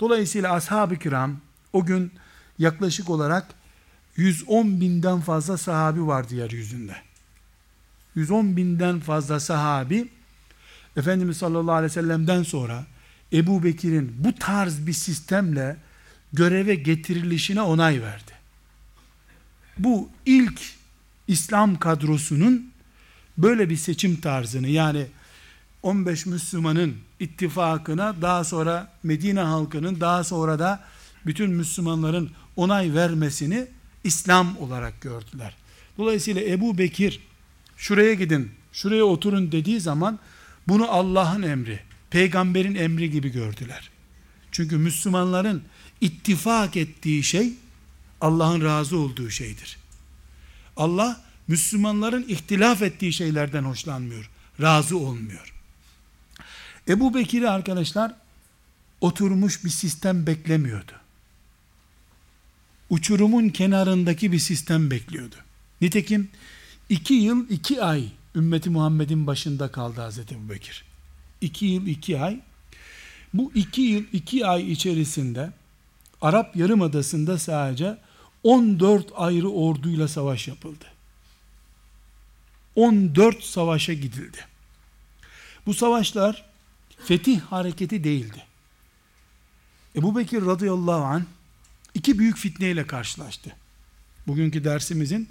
Dolayısıyla ashab-ı kiram o gün yaklaşık olarak 110 binden fazla sahabi vardı yeryüzünde. 110 binden fazla sahabi Efendimiz sallallahu aleyhi ve sellem'den sonra Ebu Bekir'in bu tarz bir sistemle göreve getirilişine onay verdi. Bu ilk İslam kadrosunun böyle bir seçim tarzını yani 15 Müslümanın ittifakına daha sonra Medine halkının daha sonra da bütün Müslümanların onay vermesini İslam olarak gördüler. Dolayısıyla Ebu Bekir şuraya gidin, şuraya oturun dediği zaman bunu Allah'ın emri, peygamberin emri gibi gördüler. Çünkü Müslümanların ittifak ettiği şey Allah'ın razı olduğu şeydir. Allah Müslümanların ihtilaf ettiği şeylerden hoşlanmıyor, razı olmuyor. Ebu Bekir'i arkadaşlar oturmuş bir sistem beklemiyordu. Uçurumun kenarındaki bir sistem bekliyordu. Nitekim iki yıl iki ay ümmeti Muhammed'in başında kaldı Hazreti Ebu Bekir. İki yıl iki ay. Bu iki yıl iki ay içerisinde Arap Yarımadası'nda sadece 14 ayrı orduyla savaş yapıldı. 14 savaşa gidildi. Bu savaşlar fetih hareketi değildi. Ebu Bekir radıyallahu anh iki büyük fitneyle karşılaştı. Bugünkü dersimizin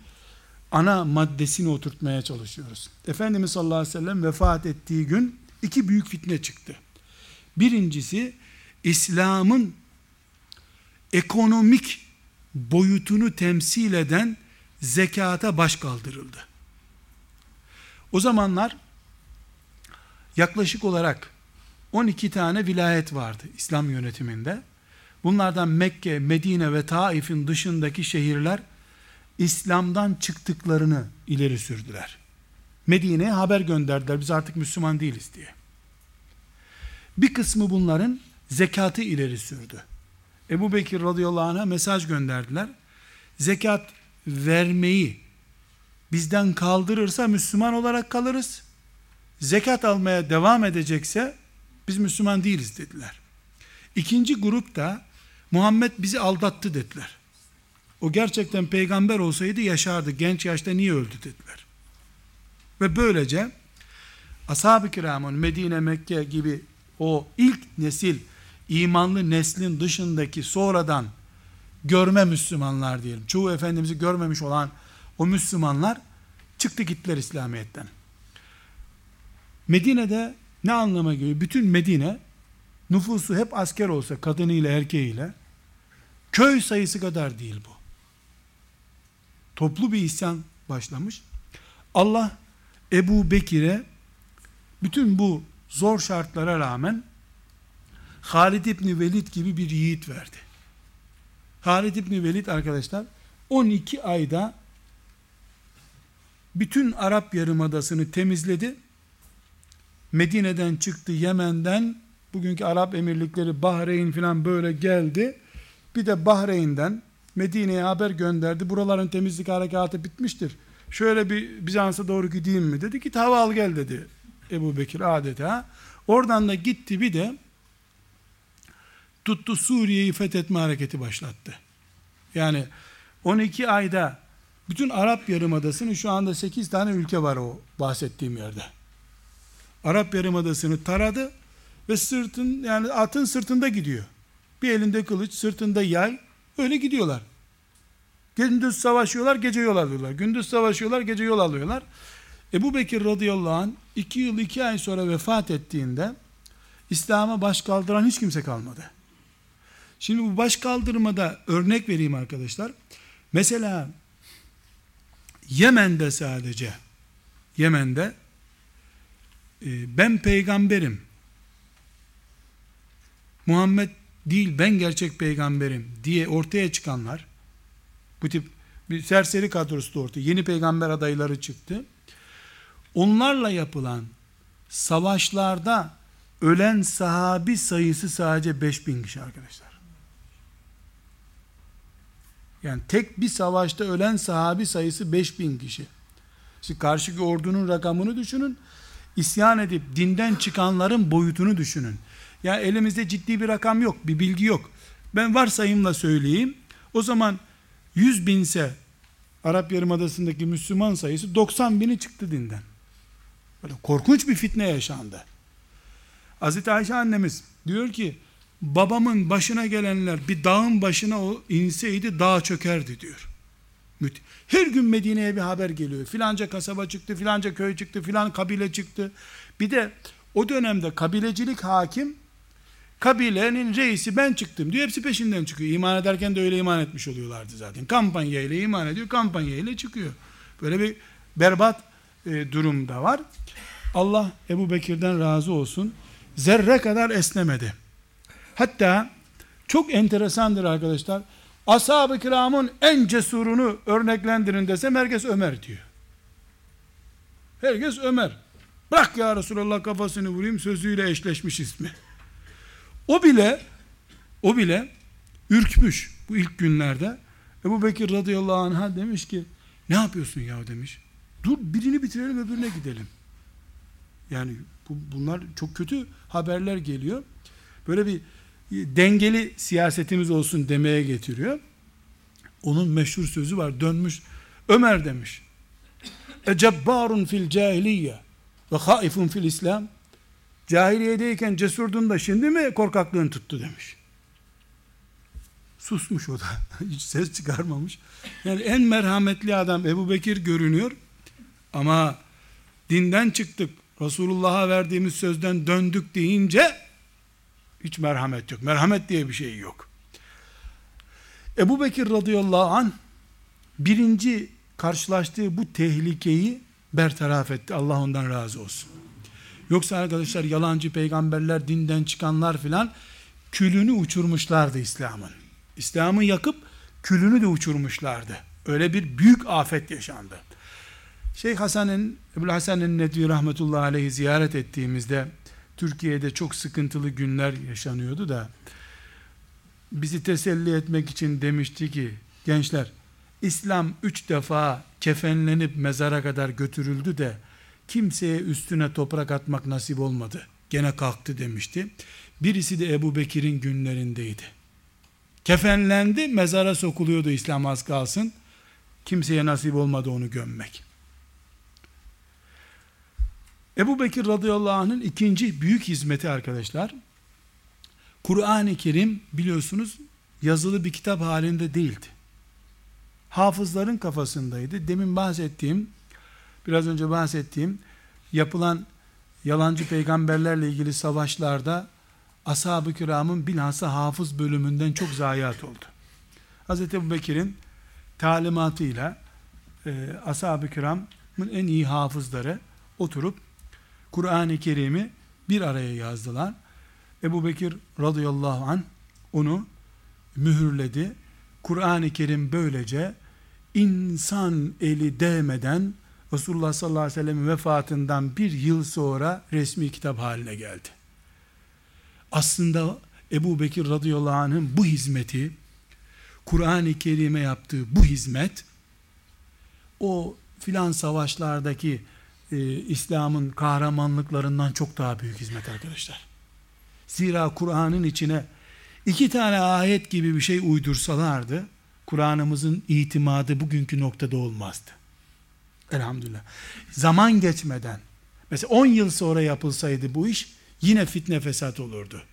ana maddesini oturtmaya çalışıyoruz. Efendimiz sallallahu aleyhi ve sellem vefat ettiği gün iki büyük fitne çıktı. Birincisi İslam'ın ekonomik boyutunu temsil eden zekata baş kaldırıldı. O zamanlar yaklaşık olarak 12 tane vilayet vardı İslam yönetiminde. Bunlardan Mekke, Medine ve Taif'in dışındaki şehirler İslam'dan çıktıklarını ileri sürdüler. Medine'ye haber gönderdiler biz artık Müslüman değiliz diye. Bir kısmı bunların zekatı ileri sürdü. Ebu Bekir radıyallahu anh'a mesaj gönderdiler. Zekat vermeyi bizden kaldırırsa Müslüman olarak kalırız. Zekat almaya devam edecekse biz Müslüman değiliz dediler. İkinci grup da Muhammed bizi aldattı dediler. O gerçekten peygamber olsaydı yaşardı. Genç yaşta niye öldü dediler. Ve böylece ashab-ı kiramın Medine, Mekke gibi o ilk nesil imanlı neslin dışındaki sonradan görme Müslümanlar diyelim. Çoğu Efendimiz'i görmemiş olan o Müslümanlar çıktı gittiler İslamiyet'ten. Medine'de ne anlama geliyor? Bütün Medine nüfusu hep asker olsa kadınıyla erkeğiyle köy sayısı kadar değil bu. Toplu bir isyan başlamış. Allah Ebu Bekir'e bütün bu zor şartlara rağmen Halid İbni Velid gibi bir yiğit verdi. Halid İbni Velid arkadaşlar 12 ayda bütün Arap Yarımadası'nı temizledi. Medine'den çıktı, Yemen'den bugünkü Arap emirlikleri Bahreyn filan böyle geldi. Bir de Bahreyn'den Medine'ye haber gönderdi. Buraların temizlik harekatı bitmiştir. Şöyle bir Bizans'a doğru gideyim mi dedi. Git hava al gel dedi Ebu Bekir adeta. Oradan da gitti bir de tuttu Suriye'yi fethetme hareketi başlattı. Yani 12 ayda bütün Arap Yarımadası'nın şu anda 8 tane ülke var o bahsettiğim yerde. Arap Yarımadası'nı taradı ve sırtın yani atın sırtında gidiyor. Bir elinde kılıç, sırtında yay öyle gidiyorlar. Gündüz savaşıyorlar, gece yol alıyorlar. Gündüz savaşıyorlar, gece yol alıyorlar. Ebu Bekir radıyallahu anh iki yıl iki ay sonra vefat ettiğinde İslam'a baş kaldıran hiç kimse kalmadı. Şimdi bu baş kaldırmada örnek vereyim arkadaşlar. Mesela Yemen'de sadece Yemen'de e, ben peygamberim Muhammed değil ben gerçek peygamberim diye ortaya çıkanlar bu tip bir serseri kadrosu da ortaya yeni peygamber adayları çıktı. Onlarla yapılan savaşlarda ölen sahabi sayısı sadece 5000 kişi arkadaşlar. Yani tek bir savaşta ölen sahabi sayısı 5000 kişi. Şimdi karşıki ordunun rakamını düşünün. İsyan edip dinden çıkanların boyutunu düşünün. Ya elimizde ciddi bir rakam yok, bir bilgi yok. Ben varsayımla söyleyeyim. O zaman 100 binse Arap Yarımadası'ndaki Müslüman sayısı 90 bini çıktı dinden. Böyle korkunç bir fitne yaşandı. Hazreti Ayşe annemiz diyor ki babamın başına gelenler bir dağın başına o inseydi dağ çökerdi diyor. Her gün Medine'ye bir haber geliyor. Filanca kasaba çıktı, filanca köy çıktı, filan kabile çıktı. Bir de o dönemde kabilecilik hakim, kabilenin reisi ben çıktım diyor. Hepsi peşinden çıkıyor. İman ederken de öyle iman etmiş oluyorlardı zaten. Kampanya ile iman ediyor, kampanya ile çıkıyor. Böyle bir berbat e, durum da var. Allah Ebu Bekir'den razı olsun. Zerre kadar esnemedi. Hatta çok enteresandır arkadaşlar. Ashab-ı kiramın en cesurunu örneklendirin desem herkes Ömer diyor. Herkes Ömer. Bırak ya Resulallah kafasını vurayım sözüyle eşleşmiş ismi. O bile o bile ürkmüş bu ilk günlerde. Ebu Bekir radıyallahu anh'a demiş ki ne yapıyorsun ya demiş. Dur birini bitirelim öbürüne gidelim. Yani bu, bunlar çok kötü haberler geliyor. Böyle bir dengeli siyasetimiz olsun demeye getiriyor. Onun meşhur sözü var. Dönmüş Ömer demiş. Ecebbarun fil cahiliye ve haifun fil İslam. Cahiliyedeyken cesurdun da şimdi mi korkaklığın tuttu demiş. Susmuş o da. Hiç ses çıkarmamış. Yani en merhametli adam Ebu Bekir görünüyor. Ama dinden çıktık. Resulullah'a verdiğimiz sözden döndük deyince hiç merhamet yok. Merhamet diye bir şey yok. Ebu Bekir radıyallahu an birinci karşılaştığı bu tehlikeyi bertaraf etti. Allah ondan razı olsun. Yoksa arkadaşlar yalancı peygamberler, dinden çıkanlar filan külünü uçurmuşlardı İslam'ın. İslam'ı yakıp külünü de uçurmuşlardı. Öyle bir büyük afet yaşandı. Şeyh Hasan'ın, Ebu Hasan'ın Nedvi rahmetullahi aleyhi ziyaret ettiğimizde Türkiye'de çok sıkıntılı günler yaşanıyordu da bizi teselli etmek için demişti ki gençler İslam üç defa kefenlenip mezara kadar götürüldü de kimseye üstüne toprak atmak nasip olmadı. Gene kalktı demişti. Birisi de Ebu Bekir'in günlerindeydi. Kefenlendi, mezara sokuluyordu İslam az kalsın. Kimseye nasip olmadı onu gömmek. Ebu Bekir radıyallahu anh'ın ikinci büyük hizmeti arkadaşlar, Kur'an-ı Kerim biliyorsunuz yazılı bir kitap halinde değildi. Hafızların kafasındaydı. Demin bahsettiğim, biraz önce bahsettiğim, yapılan yalancı peygamberlerle ilgili savaşlarda ashab-ı kiramın bilhassa hafız bölümünden çok zayiat oldu. Hz. Ebu Bekir'in talimatıyla e, ashab-ı kiramın en iyi hafızları oturup Kur'an-ı Kerim'i bir araya yazdılar. Ebu Bekir radıyallahu an onu mühürledi. Kur'an-ı Kerim böylece insan eli değmeden Resulullah sallallahu aleyhi ve sellem vefatından bir yıl sonra resmi kitap haline geldi. Aslında Ebu Bekir radıyallahu anh'ın bu hizmeti, Kur'an-ı Kerim'e yaptığı bu hizmet, o filan savaşlardaki e, İslam'ın kahramanlıklarından çok daha büyük hizmet arkadaşlar. Zira Kur'an'ın içine iki tane ayet gibi bir şey uydursalardı, Kur'an'ımızın itimadı bugünkü noktada olmazdı. Elhamdülillah. Zaman geçmeden, mesela 10 yıl sonra yapılsaydı bu iş, yine fitne fesat olurdu.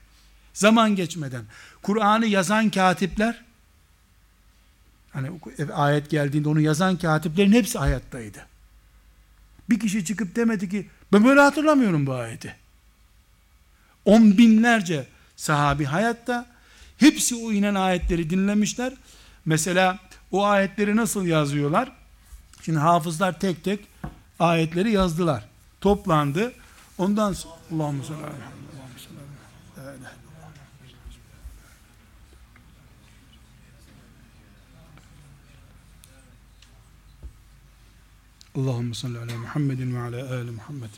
Zaman geçmeden, Kur'an'ı yazan katipler, hani ayet geldiğinde onu yazan katiplerin hepsi hayattaydı. Bir kişi çıkıp demedi ki ben böyle hatırlamıyorum bu ayeti. On binlerce sahabi hayatta hepsi o inen ayetleri dinlemişler. Mesela o ayetleri nasıl yazıyorlar? Şimdi hafızlar tek tek ayetleri yazdılar. Toplandı. Ondan sonra Allahümme sallallahu. Allahümme salli ala Muhammedin ve ala ali Muhammed.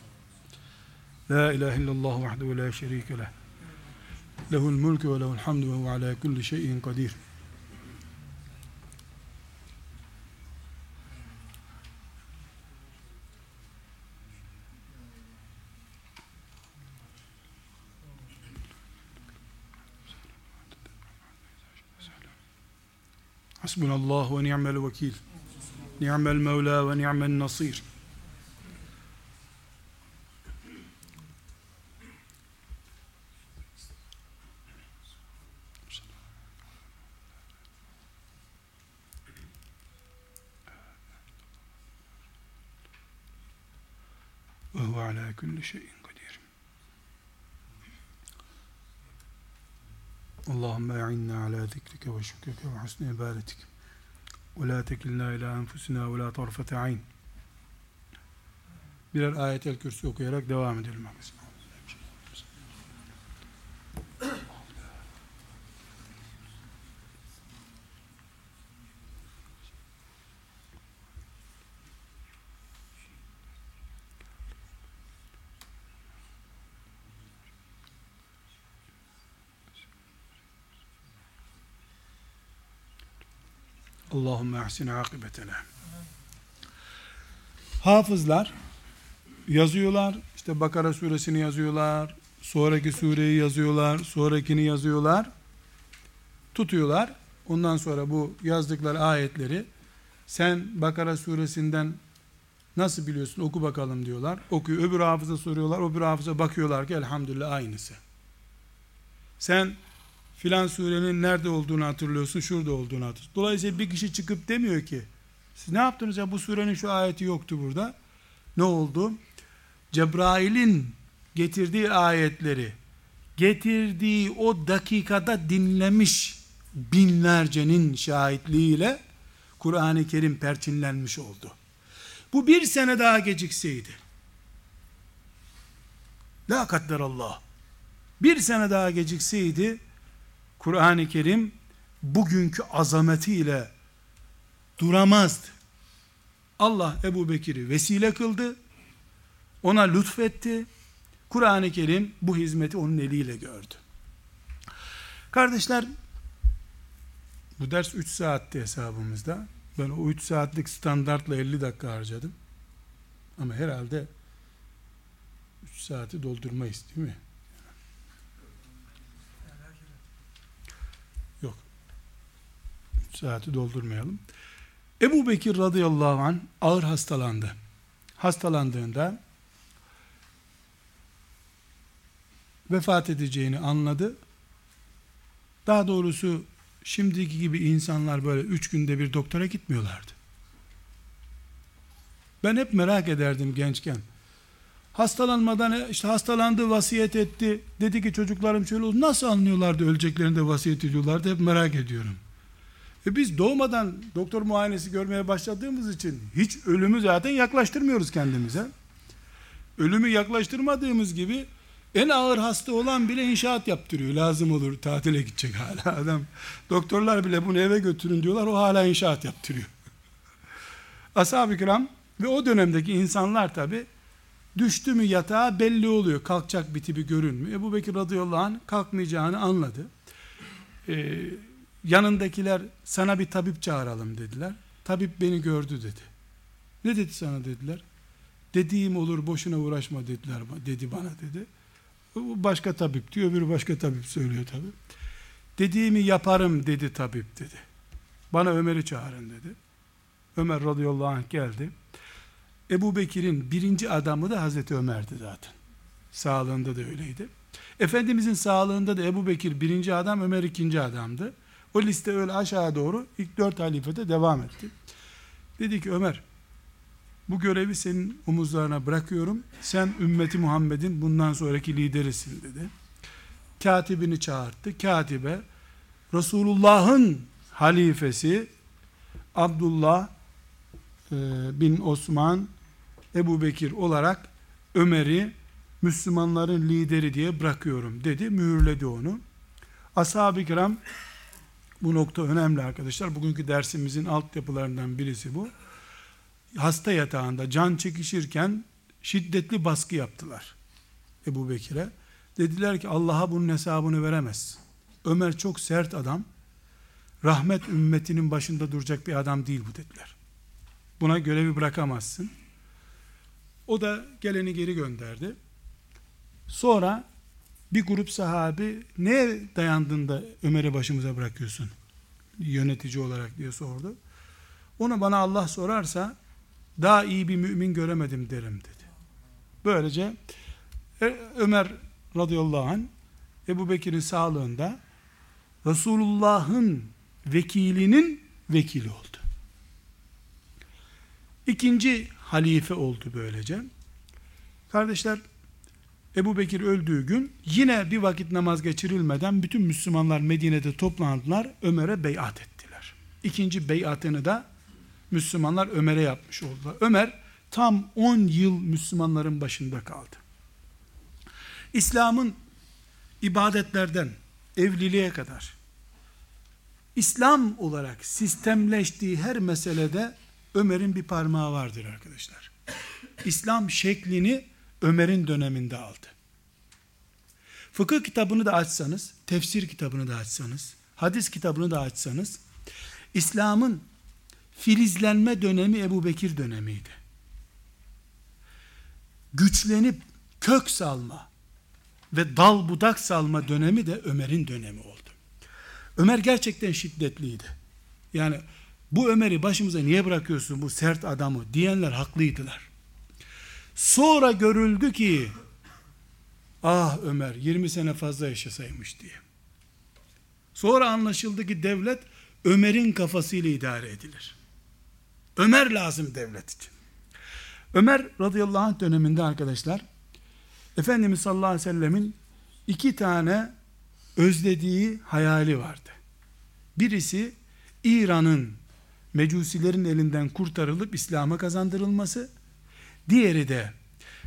La ilahe illallah vahdehu la şerike leh. Lehul mulku ve lehul hamdu ve ala kulli şeyin kadir. Hasbunallah ve ni'mel vekil. Ni'mel mevla ve ni'mel nasir. Ve huve ala kulli şeyin kadir. Allahümme e'inna ala zikrike ve şükrike ve husni ibadetik. Ve la tekilna ila enfusina ve la tarfete ayn. Birer ayetel kürsü okuyarak devam edelim. Allahümme ahsin akıbetena. Hafızlar yazıyorlar. İşte Bakara suresini yazıyorlar. Sonraki sureyi yazıyorlar. Sonrakini yazıyorlar. Tutuyorlar. Ondan sonra bu yazdıkları ayetleri sen Bakara suresinden nasıl biliyorsun oku bakalım diyorlar. Okuyor. Öbür hafıza soruyorlar. Öbür hafıza bakıyorlar ki elhamdülillah aynısı. Sen filan surenin nerede olduğunu hatırlıyorsun, şurada olduğunu hatırlıyorsun. Dolayısıyla bir kişi çıkıp demiyor ki, siz ne yaptınız ya bu surenin şu ayeti yoktu burada. Ne oldu? Cebrail'in getirdiği ayetleri, getirdiği o dakikada dinlemiş binlercenin şahitliğiyle Kur'an-ı Kerim perçinlenmiş oldu. Bu bir sene daha gecikseydi, la kadder Allah, bir sene daha gecikseydi, Kur'an-ı Kerim bugünkü azametiyle duramazdı. Allah Ebu Bekir'i vesile kıldı. Ona lütfetti. Kur'an-ı Kerim bu hizmeti onun eliyle gördü. Kardeşler, bu ders 3 saatti hesabımızda. Ben o 3 saatlik standartla 50 dakika harcadım. Ama herhalde 3 saati doldurmayız değil mi? Saati doldurmayalım. Ebu Bekir radıyallahu an ağır hastalandı. Hastalandığında vefat edeceğini anladı. Daha doğrusu şimdiki gibi insanlar böyle üç günde bir doktora gitmiyorlardı. Ben hep merak ederdim gençken. Hastalanmadan işte hastalandı vasiyet etti. Dedi ki çocuklarım şöyle oldu. Nasıl anlıyorlardı öleceklerini de vasiyet ediyorlardı hep merak ediyorum. E biz doğmadan doktor muayenesi görmeye başladığımız için hiç ölümü zaten yaklaştırmıyoruz kendimize. Ölümü yaklaştırmadığımız gibi en ağır hasta olan bile inşaat yaptırıyor. Lazım olur tatile gidecek hala adam. Doktorlar bile bunu eve götürün diyorlar. O hala inşaat yaptırıyor. Ashab-ı kiram ve o dönemdeki insanlar tabi düştü mü yatağa belli oluyor. Kalkacak bir tipi görünmüyor. Ebu Bekir radıyallahu anh kalkmayacağını anladı. Ee, yanındakiler sana bir tabip çağıralım dediler. Tabip beni gördü dedi. Ne dedi sana dediler. Dediğim olur boşuna uğraşma dediler dedi bana dedi. Başka tabip diyor öbürü başka tabip söylüyor tabi. Dediğimi yaparım dedi tabip dedi. Bana Ömer'i çağırın dedi. Ömer radıyallahu anh geldi. Ebu Bekir'in birinci adamı da Hazreti Ömer'di zaten. Sağlığında da öyleydi. Efendimizin sağlığında da Ebu Bekir birinci adam, Ömer ikinci adamdı. O liste öyle aşağı doğru ilk dört halifede devam etti. Dedi ki Ömer bu görevi senin omuzlarına bırakıyorum. Sen ümmeti Muhammed'in bundan sonraki liderisin dedi. Katibini çağırdı. Katibe Resulullah'ın halifesi Abdullah e, bin Osman Ebu Bekir olarak Ömer'i Müslümanların lideri diye bırakıyorum dedi. Mühürledi onu. Ashab-ı kiram bu nokta önemli arkadaşlar. Bugünkü dersimizin altyapılarından birisi bu. Hasta yatağında can çekişirken şiddetli baskı yaptılar Ebu Bekir'e. Dediler ki Allah'a bunun hesabını veremez. Ömer çok sert adam. Rahmet ümmetinin başında duracak bir adam değil bu dediler. Buna görevi bırakamazsın. O da geleni geri gönderdi. Sonra bir grup sahabi neye dayandığında Ömer'i başımıza bırakıyorsun yönetici olarak diye sordu. Onu bana Allah sorarsa daha iyi bir mümin göremedim derim dedi. Böylece e, Ömer radıyallahu anh Ebu Bekir'in sağlığında Resulullah'ın vekilinin vekili oldu. İkinci halife oldu böylece. Kardeşler Ebu Bekir öldüğü gün yine bir vakit namaz geçirilmeden bütün Müslümanlar Medine'de toplandılar. Ömer'e beyat ettiler. İkinci beyatını da Müslümanlar Ömer'e yapmış oldular. Ömer tam 10 yıl Müslümanların başında kaldı. İslam'ın ibadetlerden evliliğe kadar İslam olarak sistemleştiği her meselede Ömer'in bir parmağı vardır arkadaşlar. İslam şeklini Ömer'in döneminde aldı. Fıkıh kitabını da açsanız, tefsir kitabını da açsanız, hadis kitabını da açsanız, İslam'ın filizlenme dönemi Ebu Bekir dönemiydi. Güçlenip kök salma ve dal budak salma dönemi de Ömer'in dönemi oldu. Ömer gerçekten şiddetliydi. Yani bu Ömer'i başımıza niye bırakıyorsun bu sert adamı diyenler haklıydılar. Sonra görüldü ki ah Ömer 20 sene fazla yaşasaymış diye. Sonra anlaşıldı ki devlet Ömer'in kafasıyla idare edilir. Ömer lazım devlet için. Ömer radıyallahu anh döneminde arkadaşlar Efendimiz sallallahu aleyhi ve sellemin iki tane özlediği hayali vardı. Birisi İran'ın mecusilerin elinden kurtarılıp İslam'a kazandırılması, diğeri de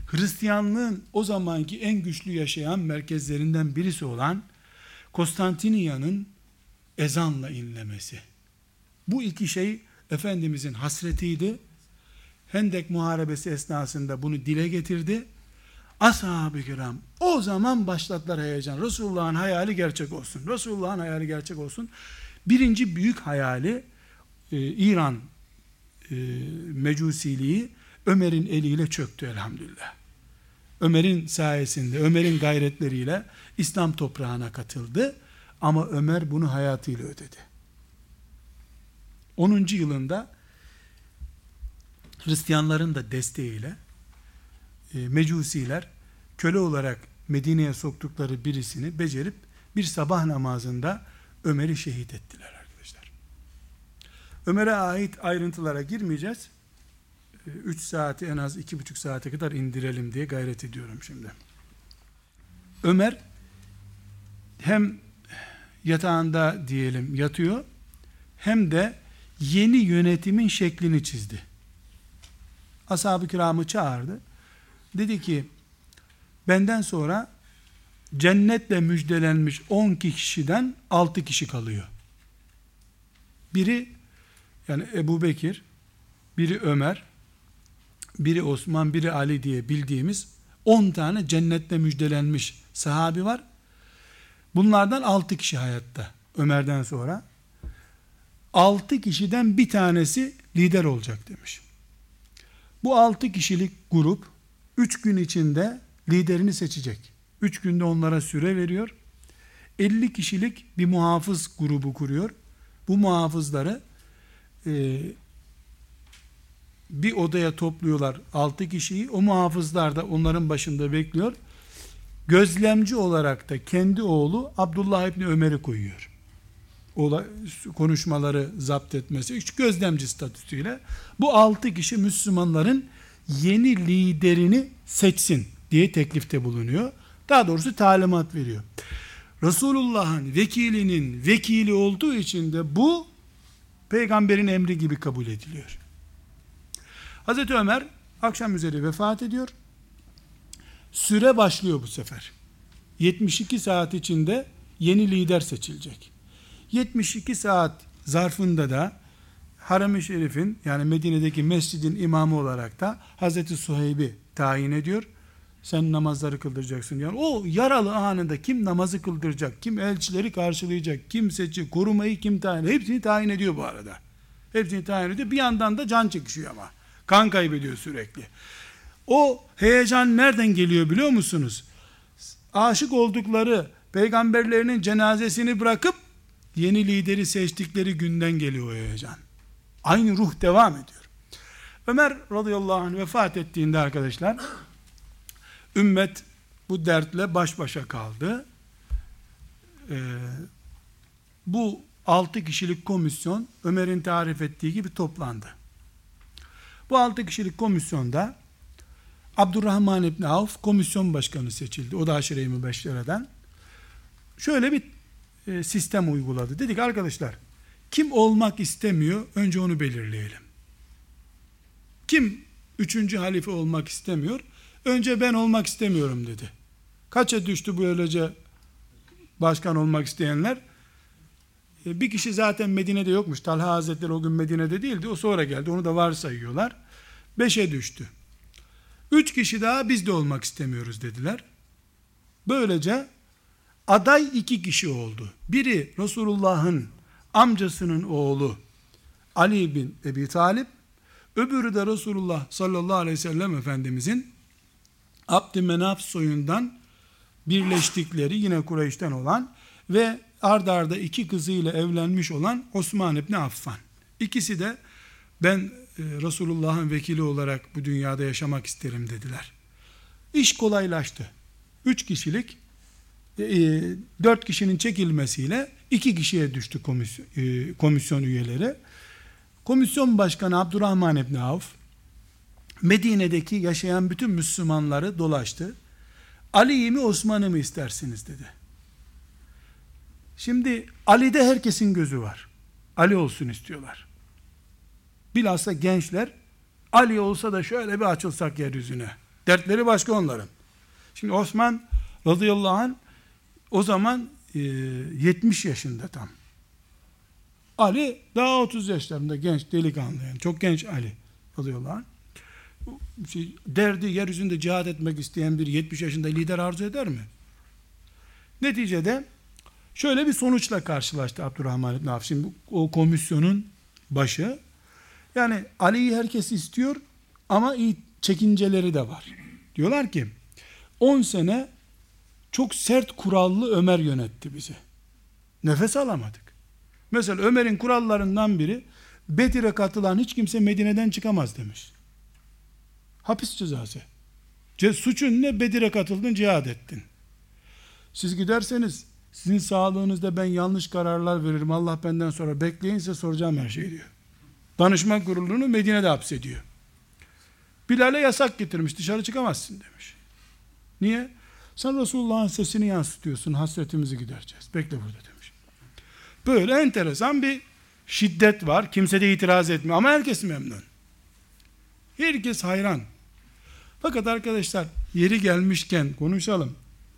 Hristiyanlığın o zamanki en güçlü yaşayan merkezlerinden birisi olan Konstantiniyye'nin ezanla inlemesi. Bu iki şey Efendimizin hasretiydi. Hendek muharebesi esnasında bunu dile getirdi. Ashab-ı kiram o zaman başlattılar heyecan. Resulullah'ın hayali gerçek olsun. Resulullah'ın hayali gerçek olsun. Birinci büyük hayali e, İran e, mecusiliği Ömer'in eliyle çöktü elhamdülillah. Ömer'in sayesinde, Ömer'in gayretleriyle İslam toprağına katıldı. Ama Ömer bunu hayatıyla ödedi. 10. yılında Hristiyanların da desteğiyle e, mecusiler köle olarak Medine'ye soktukları birisini becerip bir sabah namazında Ömer'i şehit ettiler arkadaşlar. Ömer'e ait ayrıntılara girmeyeceğiz. 3 e, saati en az 2,5 saate kadar indirelim diye gayret ediyorum şimdi. Ömer hem yatağında diyelim yatıyor hem de yeni yönetimin şeklini çizdi. Ashab-ı kiramı çağırdı. Dedi ki benden sonra cennetle müjdelenmiş 10 kişiden 6 kişi kalıyor. Biri yani Ebu Bekir, biri Ömer, biri Osman, biri Ali diye bildiğimiz 10 tane cennetle müjdelenmiş sahabi var. Bunlardan 6 kişi hayatta Ömer'den sonra. 6 kişiden bir tanesi lider olacak demiş. Bu 6 kişilik grup 3 gün içinde liderini seçecek. 3 günde onlara süre veriyor. 50 kişilik bir muhafız grubu kuruyor. Bu muhafızları e, bir odaya topluyorlar 6 kişiyi. O muhafızlar da onların başında bekliyor. Gözlemci olarak da kendi oğlu Abdullah İbni Ömer'i koyuyor. Ola, konuşmaları zapt etmesi, üç gözlemci statüsüyle bu altı kişi Müslümanların yeni liderini seçsin diye teklifte bulunuyor. Daha doğrusu talimat veriyor. Resulullah'ın vekilinin vekili olduğu için de bu peygamberin emri gibi kabul ediliyor. Hazreti Ömer akşam üzeri vefat ediyor. Süre başlıyor bu sefer. 72 saat içinde yeni lider seçilecek. 72 saat zarfında da Haram-ı Şerif'in yani Medine'deki mescidin imamı olarak da Hazreti Suheyb'i tayin ediyor. Sen namazları kıldıracaksın. Yani o yaralı anında kim namazı kıldıracak, kim elçileri karşılayacak, kim seçi, korumayı kim tayin hepsini tayin ediyor bu arada. Hepsini tayin ediyor. Bir yandan da can çekişiyor ama. Kan kaybediyor sürekli. O heyecan nereden geliyor biliyor musunuz? Aşık oldukları peygamberlerinin cenazesini bırakıp yeni lideri seçtikleri günden geliyor o heyecan. Aynı ruh devam ediyor. Ömer radıyallahu anh vefat ettiğinde arkadaşlar ümmet bu dertle baş başa kaldı. Ee, bu altı kişilik komisyon Ömer'in tarif ettiği gibi toplandı. Bu altı kişilik komisyonda Abdurrahman İbni Avf komisyon başkanı seçildi. O da aşire-i mübeşşereden. Şöyle bir e, sistem uyguladı. Dedik arkadaşlar kim olmak istemiyor önce onu belirleyelim. Kim üçüncü halife olmak istemiyor? Önce ben olmak istemiyorum dedi. Kaça düştü böylece başkan olmak isteyenler? E, bir kişi zaten Medine'de yokmuş. Talha Hazretleri o gün Medine'de değildi. O sonra geldi. Onu da varsayıyorlar. Beşe düştü. Üç kişi daha biz de olmak istemiyoruz dediler. Böylece aday iki kişi oldu. Biri Resulullah'ın amcasının oğlu Ali bin Ebi Talip, öbürü de Resulullah sallallahu aleyhi ve sellem Efendimizin Abdümenaf soyundan birleştikleri yine Kureyş'ten olan ve ardarda arda iki kızıyla evlenmiş olan Osman İbni Affan. İkisi de ben e, Resulullah'ın vekili olarak bu dünyada yaşamak isterim dediler. İş kolaylaştı. Üç kişilik e, e, dört kişinin çekilmesiyle iki kişiye düştü komisyon, komisyon üyeleri. Komisyon başkanı Abdurrahman İbni Avf Medine'deki yaşayan bütün Müslümanları dolaştı. Ali'yi mi Osman'ı mı istersiniz dedi. Şimdi Ali'de herkesin gözü var. Ali olsun istiyorlar. Bilhassa gençler Ali olsa da şöyle bir açılsak yeryüzüne. Dertleri başka onların. Şimdi Osman radıyallahu anh o zaman e, 70 yaşında tam. Ali daha 30 yaşlarında genç delikanlı yani çok genç Ali radıyallahu anh. Şey, derdi yeryüzünde cihad etmek isteyen bir 70 yaşında lider arzu eder mi? Neticede şöyle bir sonuçla karşılaştı Abdurrahman İbni Avf. O komisyonun başı yani Ali'yi herkes istiyor ama iyi çekinceleri de var. Diyorlar ki 10 sene çok sert kurallı Ömer yönetti bizi. Nefes alamadık. Mesela Ömer'in kurallarından biri Bedir'e katılan hiç kimse Medine'den çıkamaz demiş. Hapis cezası. Ce, suçun ne? Bedir'e katıldın, cihad ettin. Siz giderseniz sizin sağlığınızda ben yanlış kararlar veririm. Allah benden sonra bekleyin size soracağım her şeyi diyor. Danışman kurulunu Medine'de hapsediyor. Bilal'e yasak getirmiş. Dışarı çıkamazsın demiş. Niye? Sen Resulullah'ın sesini yansıtıyorsun. Hasretimizi gidereceğiz. Bekle burada demiş. Böyle enteresan bir şiddet var. Kimse de itiraz etmiyor. Ama herkes memnun. Herkes hayran. Fakat arkadaşlar yeri gelmişken konuşalım.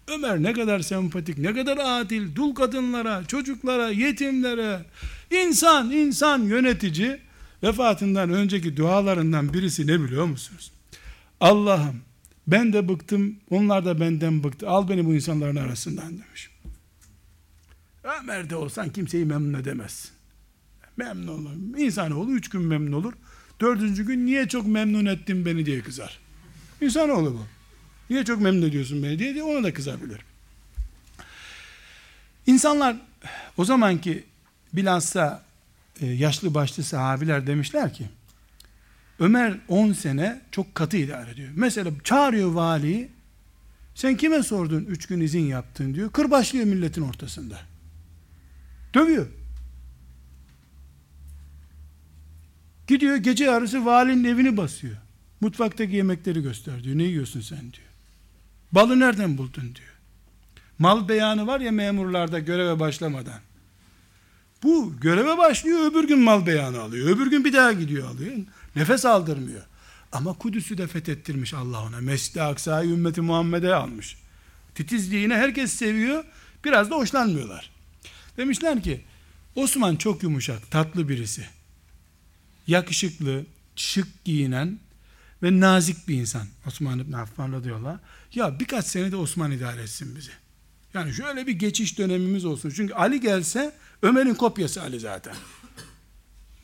Ömer ne kadar sempatik, ne kadar adil, dul kadınlara, çocuklara, yetimlere, insan, insan yönetici, vefatından önceki dualarından birisi ne biliyor musunuz? Allah'ım ben de bıktım, onlar da benden bıktı. Al beni bu insanların arasından demiş. Ömer de olsan kimseyi memnun edemezsin. Memnun olur. İnsanoğlu üç gün memnun olur. Dördüncü gün niye çok memnun ettin beni diye kızar. İnsanoğlu bu. Niye çok memnun ediyorsun beni diye, diye ona da kızabilir. İnsanlar o zamanki bilhassa e, yaşlı başlı sahabiler demişler ki Ömer 10 sene çok katı idare ediyor. Mesela çağırıyor valiyi sen kime sordun 3 gün izin yaptın diyor. Kırbaçlıyor milletin ortasında. Dövüyor. Gidiyor gece yarısı valinin evini basıyor. Mutfaktaki yemekleri göster diyor. Ne yiyorsun sen diyor. Balı nereden buldun diyor. Mal beyanı var ya memurlarda göreve başlamadan. Bu göreve başlıyor öbür gün mal beyanı alıyor. Öbür gün bir daha gidiyor alıyor. Nefes aldırmıyor. Ama Kudüs'ü de fethettirmiş Allah ona. Mescid-i Aksa'yı ümmeti Muhammed'e almış. Titizliğine herkes seviyor. Biraz da hoşlanmıyorlar. Demişler ki Osman çok yumuşak, tatlı birisi. Yakışıklı, şık giyinen ve nazik bir insan. Osman İbn Affan radıyallahu. Ya birkaç sene de Osman idare etsin bizi. Yani şöyle bir geçiş dönemimiz olsun. Çünkü Ali gelse Ömer'in kopyası Ali zaten.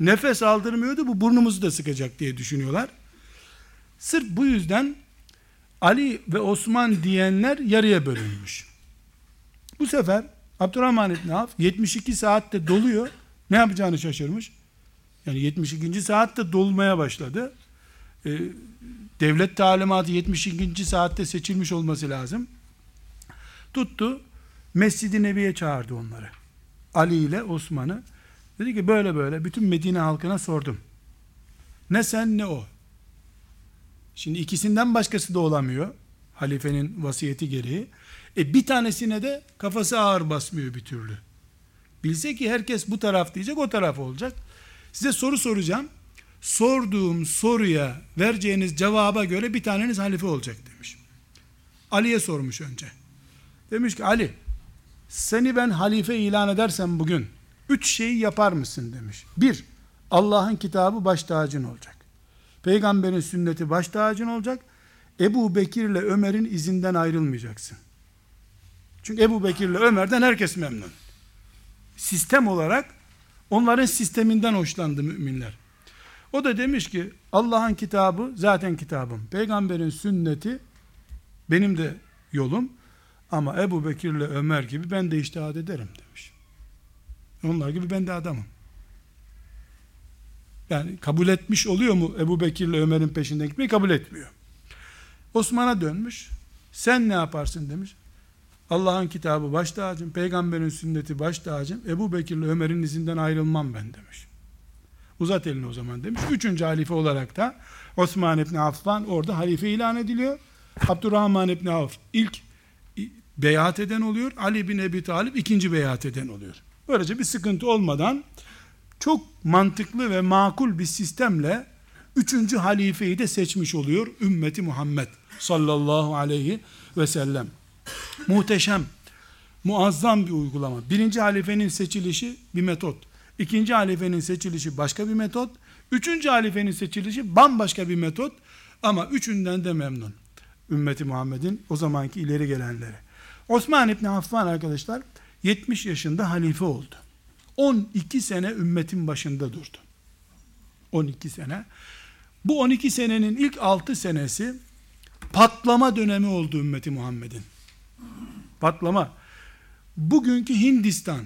Nefes aldırmıyordu bu burnumuzu da sıkacak diye düşünüyorlar. Sırf bu yüzden Ali ve Osman diyenler yarıya bölünmüş. Bu sefer Abdurrahman İbni Avf 72 saatte doluyor. Ne yapacağını şaşırmış. Yani 72. saatte dolmaya başladı. Ee, devlet talimatı 72. saatte seçilmiş olması lazım. Tuttu. Mescid-i Nebi'ye çağırdı onları. Ali ile Osman'ı. Dedi ki böyle böyle bütün Medine halkına sordum. Ne sen ne o. Şimdi ikisinden başkası da olamıyor. Halifenin vasiyeti gereği. E bir tanesine de kafası ağır basmıyor bir türlü. Bilse ki herkes bu taraf diyecek o taraf olacak. Size soru soracağım. Sorduğum soruya vereceğiniz cevaba göre bir taneniz halife olacak demiş. Ali'ye sormuş önce. Demiş ki Ali seni ben halife ilan edersem bugün üç şeyi yapar mısın demiş. Bir, Allah'ın kitabı baş tacın olacak. Peygamberin sünneti baş tacın olacak. Ebu Bekir ile Ömer'in izinden ayrılmayacaksın. Çünkü Ebu Bekir ile Ömer'den herkes memnun. Sistem olarak onların sisteminden hoşlandı müminler. O da demiş ki Allah'ın kitabı zaten kitabım. Peygamberin sünneti benim de yolum. Ama Ebu Bekir ile Ömer gibi ben de iştihad ederim demiş. Onlar gibi ben de adamım. Yani kabul etmiş oluyor mu Ebu Bekir ile Ömer'in peşinden gitmeyi kabul etmiyor. Osman'a dönmüş. Sen ne yaparsın demiş. Allah'ın kitabı baş tacım, peygamberin sünneti baş tacım, Ebu Bekir ile Ömer'in izinden ayrılmam ben demiş. Uzat elini o zaman demiş. Üçüncü halife olarak da Osman İbni Affan orada halife ilan ediliyor. Abdurrahman İbni Avf ilk beyat eden oluyor. Ali bin Ebi Talip ikinci beyat eden oluyor. Böylece bir sıkıntı olmadan çok mantıklı ve makul bir sistemle üçüncü halifeyi de seçmiş oluyor ümmeti Muhammed sallallahu aleyhi ve sellem. Muhteşem, muazzam bir uygulama. Birinci halifenin seçilişi bir metot. İkinci halifenin seçilişi başka bir metot. Üçüncü halifenin seçilişi bambaşka bir metot. Ama üçünden de memnun. Ümmeti Muhammed'in o zamanki ileri gelenleri. Osman İbni Affan arkadaşlar 70 yaşında halife oldu. 12 sene ümmetin başında durdu. 12 sene. Bu 12 senenin ilk 6 senesi patlama dönemi oldu ümmeti Muhammed'in. Patlama. Bugünkü Hindistan,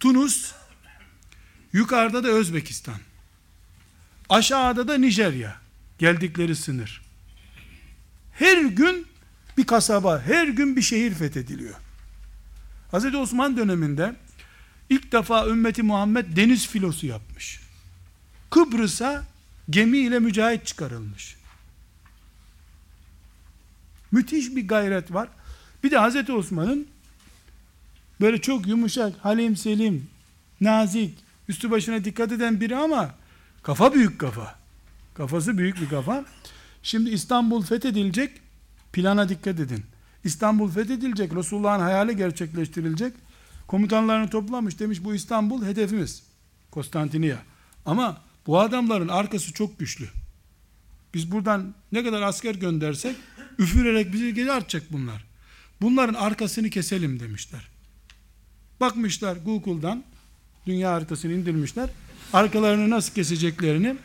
Tunus, yukarıda da Özbekistan, aşağıda da Nijerya, geldikleri sınır. Her gün bir kasaba, her gün bir şehir fethediliyor. Hz. Osman döneminde ilk defa ümmeti Muhammed deniz filosu yapmış. Kıbrıs'a gemiyle mücahit çıkarılmış. Müthiş bir gayret var. Bir de Hz. Osman'ın böyle çok yumuşak, halim selim, nazik, üstü başına dikkat eden biri ama kafa büyük kafa. Kafası büyük bir kafa. Şimdi İstanbul fethedilecek, plana dikkat edin. İstanbul fethedilecek, Resulullah'ın hayali gerçekleştirilecek. Komutanlarını toplamış demiş bu İstanbul hedefimiz. Konstantiniye. Ama bu adamların arkası çok güçlü. Biz buradan ne kadar asker göndersek üfürerek bizi geri artacak bunlar. Bunların arkasını keselim demişler. Bakmışlar Google'dan dünya haritasını indirmişler. Arkalarını nasıl keseceklerini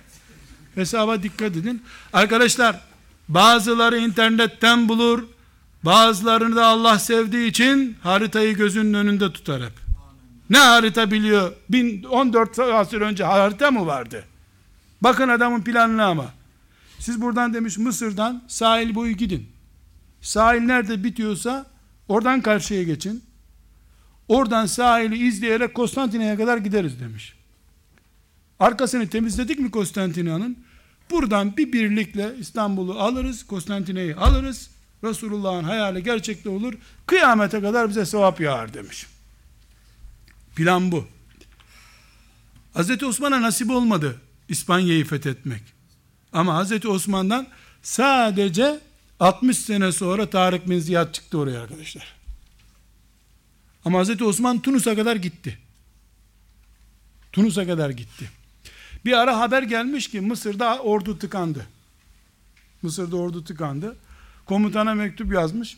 hesaba dikkat edin. Arkadaşlar bazıları internetten bulur. Bazılarını da Allah sevdiği için haritayı gözünün önünde tutar hep. Ne harita biliyor? 14 asır önce harita mı vardı? Bakın adamın planına ama. Siz buradan demiş Mısır'dan sahil boyu gidin. Sahil nerede bitiyorsa oradan karşıya geçin. Oradan sahili izleyerek Konstantinye'ye kadar gideriz demiş. Arkasını temizledik mi Konstantinye'nin? Buradan bir birlikle İstanbul'u alırız, Konstantinye'yi alırız. Resulullah'ın hayali gerçekte olur. Kıyamete kadar bize sevap yağar demiş. Plan bu. Hz. Osman'a nasip olmadı İspanya'yı fethetmek. Ama Hz. Osman'dan sadece 60 sene sonra Tarık bin Ziyad çıktı oraya arkadaşlar. Ama Hz. Osman Tunus'a kadar gitti. Tunus'a kadar gitti. Bir ara haber gelmiş ki Mısır'da ordu tıkandı. Mısır'da ordu tıkandı. Komutana mektup yazmış.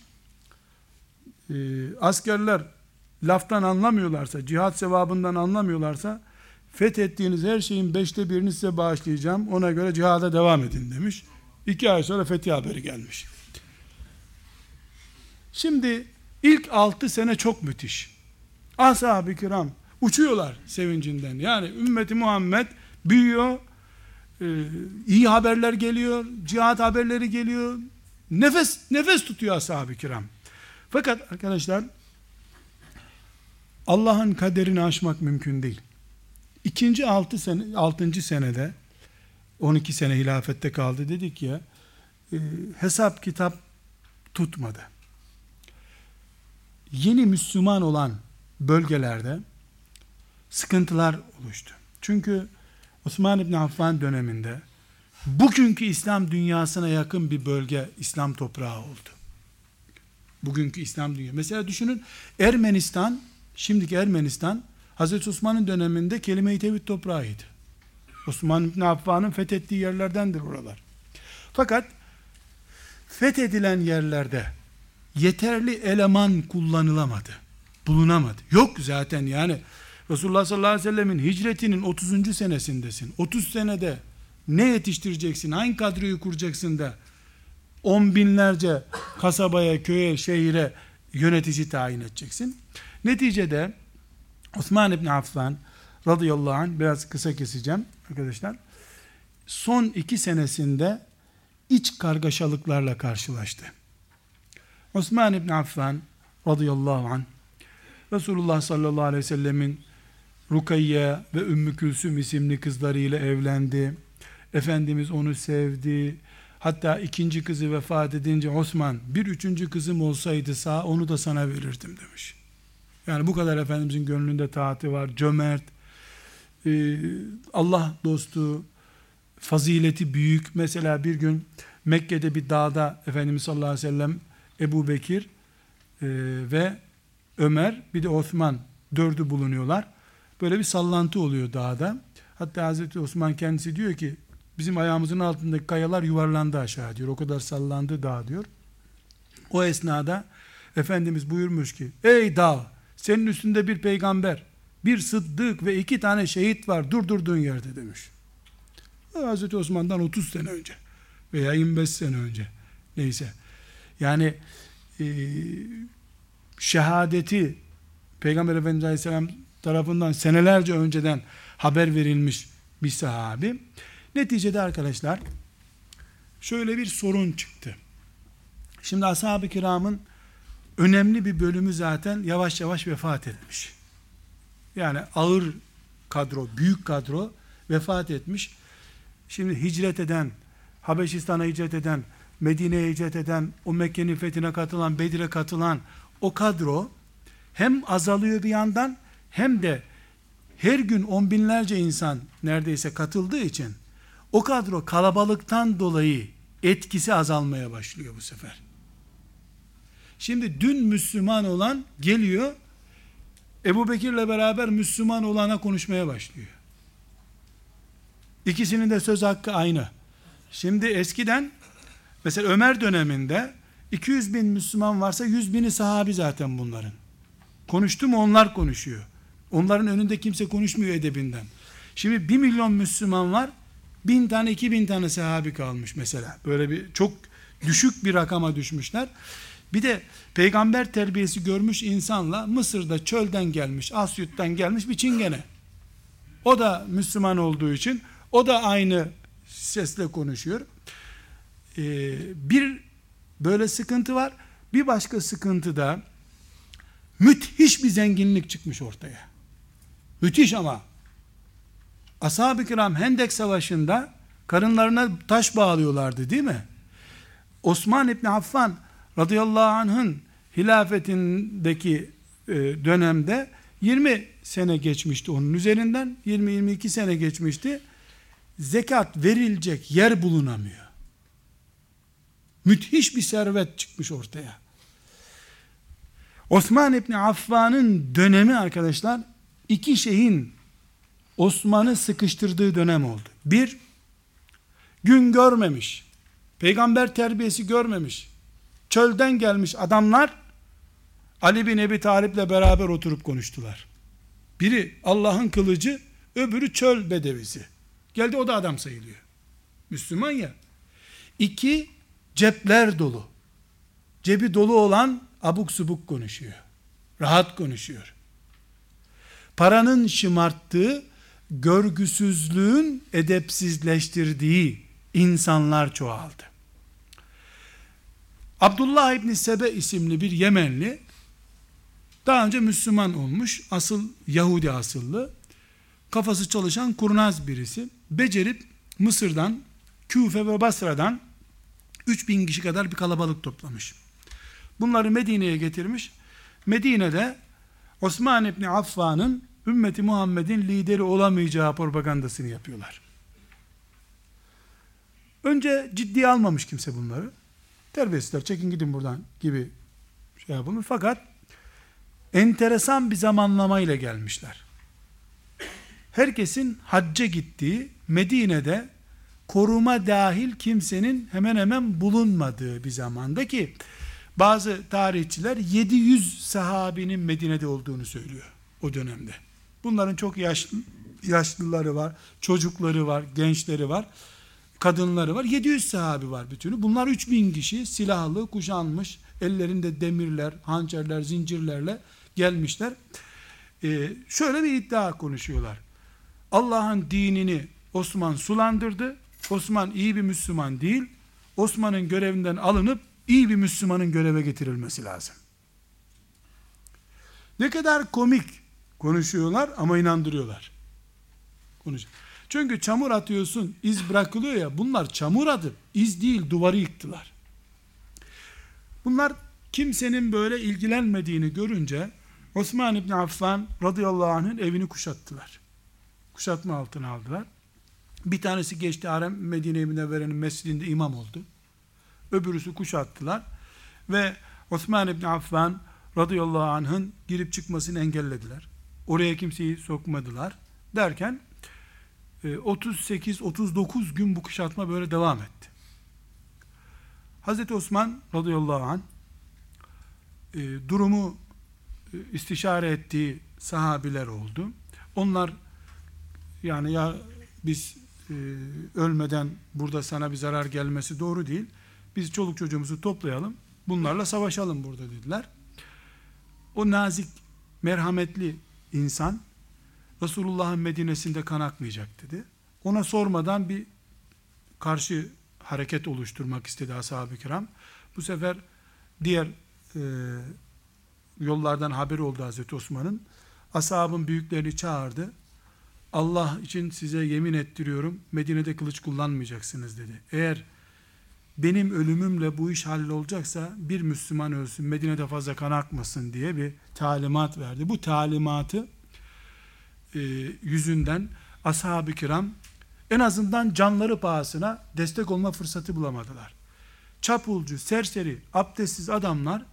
Ee, askerler laftan anlamıyorlarsa, cihat sevabından anlamıyorlarsa fethettiğiniz her şeyin beşte birini size bağışlayacağım. Ona göre cihada devam edin demiş. İki ay sonra fethi haberi gelmiş. Şimdi İlk 6 sene çok müthiş. Ashab-ı kiram uçuyorlar sevincinden. Yani ümmeti Muhammed büyüyor. Ee, iyi haberler geliyor. Cihat haberleri geliyor. Nefes nefes tutuyor ashab-ı kiram. Fakat arkadaşlar Allah'ın kaderini aşmak mümkün değil. İkinci altı sene, altıncı senede 12 sene hilafette kaldı dedik ya e, hesap kitap tutmadı. Yeni Müslüman olan bölgelerde sıkıntılar oluştu. Çünkü Osman İbni Affan döneminde bugünkü İslam dünyasına yakın bir bölge İslam toprağı oldu. Bugünkü İslam dünyası. Mesela düşünün Ermenistan, şimdiki Ermenistan Hazreti Osman'ın döneminde kelime-i tevhid toprağıydı. Osman İbni Affan'ın fethettiği yerlerdendir buralar. Fakat fethedilen yerlerde yeterli eleman kullanılamadı. Bulunamadı. Yok zaten yani Resulullah sallallahu aleyhi ve sellemin hicretinin 30. senesindesin. 30 senede ne yetiştireceksin? Hangi kadroyu kuracaksın da on binlerce kasabaya, köye, şehire yönetici tayin edeceksin. Neticede Osman İbni Affan radıyallahu anh biraz kısa keseceğim arkadaşlar. Son iki senesinde iç kargaşalıklarla karşılaştı. Osman İbni Affan radıyallahu anh Resulullah sallallahu aleyhi ve sellemin Rukayye ve Ümmü Külsüm isimli kızlarıyla evlendi. Efendimiz onu sevdi. Hatta ikinci kızı vefat edince Osman bir üçüncü kızım olsaydı sağ onu da sana verirdim demiş. Yani bu kadar Efendimizin gönlünde taati var. Cömert, e, Allah dostu, fazileti büyük. Mesela bir gün Mekke'de bir dağda Efendimiz sallallahu aleyhi ve sellem Ebu Bekir e, ve Ömer bir de Osman dördü bulunuyorlar. Böyle bir sallantı oluyor dağda. Hatta Hazreti Osman kendisi diyor ki bizim ayağımızın altındaki kayalar yuvarlandı aşağı diyor. O kadar sallandı dağ diyor. O esnada Efendimiz buyurmuş ki ey dağ senin üstünde bir peygamber, bir sıddık ve iki tane şehit var durdurduğun yerde demiş. Hazreti Osman'dan 30 sene önce veya 25 sene önce neyse. Yani e, şehadeti Peygamber Efendimiz Aleyhisselam tarafından senelerce önceden haber verilmiş bir sahabi. Neticede arkadaşlar şöyle bir sorun çıktı. Şimdi ashab-ı kiramın önemli bir bölümü zaten yavaş yavaş vefat etmiş. Yani ağır kadro, büyük kadro vefat etmiş. Şimdi hicret eden, Habeşistan'a hicret eden, Medine'ye hicret eden, o Mekke'nin fethine katılan, Bedir'e katılan o kadro hem azalıyor bir yandan hem de her gün on binlerce insan neredeyse katıldığı için o kadro kalabalıktan dolayı etkisi azalmaya başlıyor bu sefer. Şimdi dün Müslüman olan geliyor Ebu Bekir'le beraber Müslüman olana konuşmaya başlıyor. İkisinin de söz hakkı aynı. Şimdi eskiden mesela Ömer döneminde 200 bin Müslüman varsa 100 bini sahabi zaten bunların. Konuştu mu onlar konuşuyor. Onların önünde kimse konuşmuyor edebinden. Şimdi 1 milyon Müslüman var. Bin tane iki bin tane sahabi kalmış mesela. Böyle bir çok düşük bir rakama düşmüşler. Bir de peygamber terbiyesi görmüş insanla Mısır'da çölden gelmiş, Asyut'tan gelmiş bir çingene. O da Müslüman olduğu için o da aynı sesle konuşuyor. Ee, bir böyle sıkıntı var. Bir başka sıkıntı da müthiş bir zenginlik çıkmış ortaya. Müthiş ama. Ashab-ı kiram Hendek Savaşı'nda karınlarına taş bağlıyorlardı değil mi? Osman İbni Affan radıyallahu anh'ın hilafetindeki e, dönemde 20 sene geçmişti onun üzerinden 20-22 sene geçmişti zekat verilecek yer bulunamıyor müthiş bir servet çıkmış ortaya Osman İbni Affan'ın dönemi arkadaşlar iki şeyin Osman'ı sıkıştırdığı dönem oldu bir gün görmemiş peygamber terbiyesi görmemiş çölden gelmiş adamlar Ali bin Ebi Talip'le beraber oturup konuştular. Biri Allah'ın kılıcı, öbürü çöl bedevisi. Geldi o da adam sayılıyor. Müslüman ya. İki, cepler dolu. Cebi dolu olan abuk subuk konuşuyor. Rahat konuşuyor. Paranın şımarttığı, görgüsüzlüğün edepsizleştirdiği insanlar çoğaldı. Abdullah İbni Sebe isimli bir Yemenli daha önce Müslüman olmuş, asıl Yahudi asıllı, kafası çalışan kurnaz birisi, becerip Mısır'dan, Küfe ve Basra'dan 3000 kişi kadar bir kalabalık toplamış. Bunları Medine'ye getirmiş. Medine'de Osman İbni Affan'ın ümmeti Muhammed'in lideri olamayacağı propagandasını yapıyorlar. Önce ciddiye almamış kimse bunları. Terbiyesizler çekin gidin buradan gibi şey yapılmış. Fakat enteresan bir zamanlama ile gelmişler. Herkesin hacca gittiği Medine'de koruma dahil kimsenin hemen hemen bulunmadığı bir zamanda ki bazı tarihçiler 700 sahabinin Medine'de olduğunu söylüyor o dönemde. Bunların çok yaşlı, yaşlıları var, çocukları var, gençleri var, kadınları var. 700 sahabi var bütünü. Bunlar 3000 kişi silahlı, kuşanmış, ellerinde demirler, hançerler, zincirlerle gelmişler. Ee, şöyle bir iddia konuşuyorlar. Allah'ın dinini Osman sulandırdı. Osman iyi bir Müslüman değil. Osman'ın görevinden alınıp iyi bir Müslümanın göreve getirilmesi lazım. Ne kadar komik konuşuyorlar ama inandırıyorlar. Konuş. Çünkü çamur atıyorsun, iz bırakılıyor ya. Bunlar çamur atıp iz değil duvarı yıktılar. Bunlar kimsenin böyle ilgilenmediğini görünce Osman İbni Affan radıyallahu anh'ın evini kuşattılar. Kuşatma altına aldılar. Bir tanesi geçti Harem Medine-i Münevvere'nin mescidinde imam oldu. Öbürüsü kuşattılar. Ve Osman İbni Affan radıyallahu anh'ın girip çıkmasını engellediler. Oraya kimseyi sokmadılar. Derken 38-39 e, gün bu kuşatma böyle devam etti. Hazreti Osman radıyallahu anh e, durumu e, istişare ettiği sahabiler oldu. Onlar yani ya biz ölmeden burada sana bir zarar gelmesi doğru değil. Biz çoluk çocuğumuzu toplayalım. Bunlarla savaşalım burada dediler. O nazik, merhametli insan Resulullah'ın Medine'sinde kan akmayacak dedi. Ona sormadan bir karşı hareket oluşturmak istedi ashab-ı kiram. Bu sefer diğer e, yollardan haber oldu Hazreti Osman'ın. Ashabın büyüklerini çağırdı. Allah için size yemin ettiriyorum Medine'de kılıç kullanmayacaksınız dedi. Eğer benim ölümümle bu iş hallolacaksa bir Müslüman ölsün Medine'de fazla kan akmasın diye bir talimat verdi. Bu talimatı e, yüzünden ashab-ı kiram en azından canları pahasına destek olma fırsatı bulamadılar. Çapulcu, serseri, abdestsiz adamlar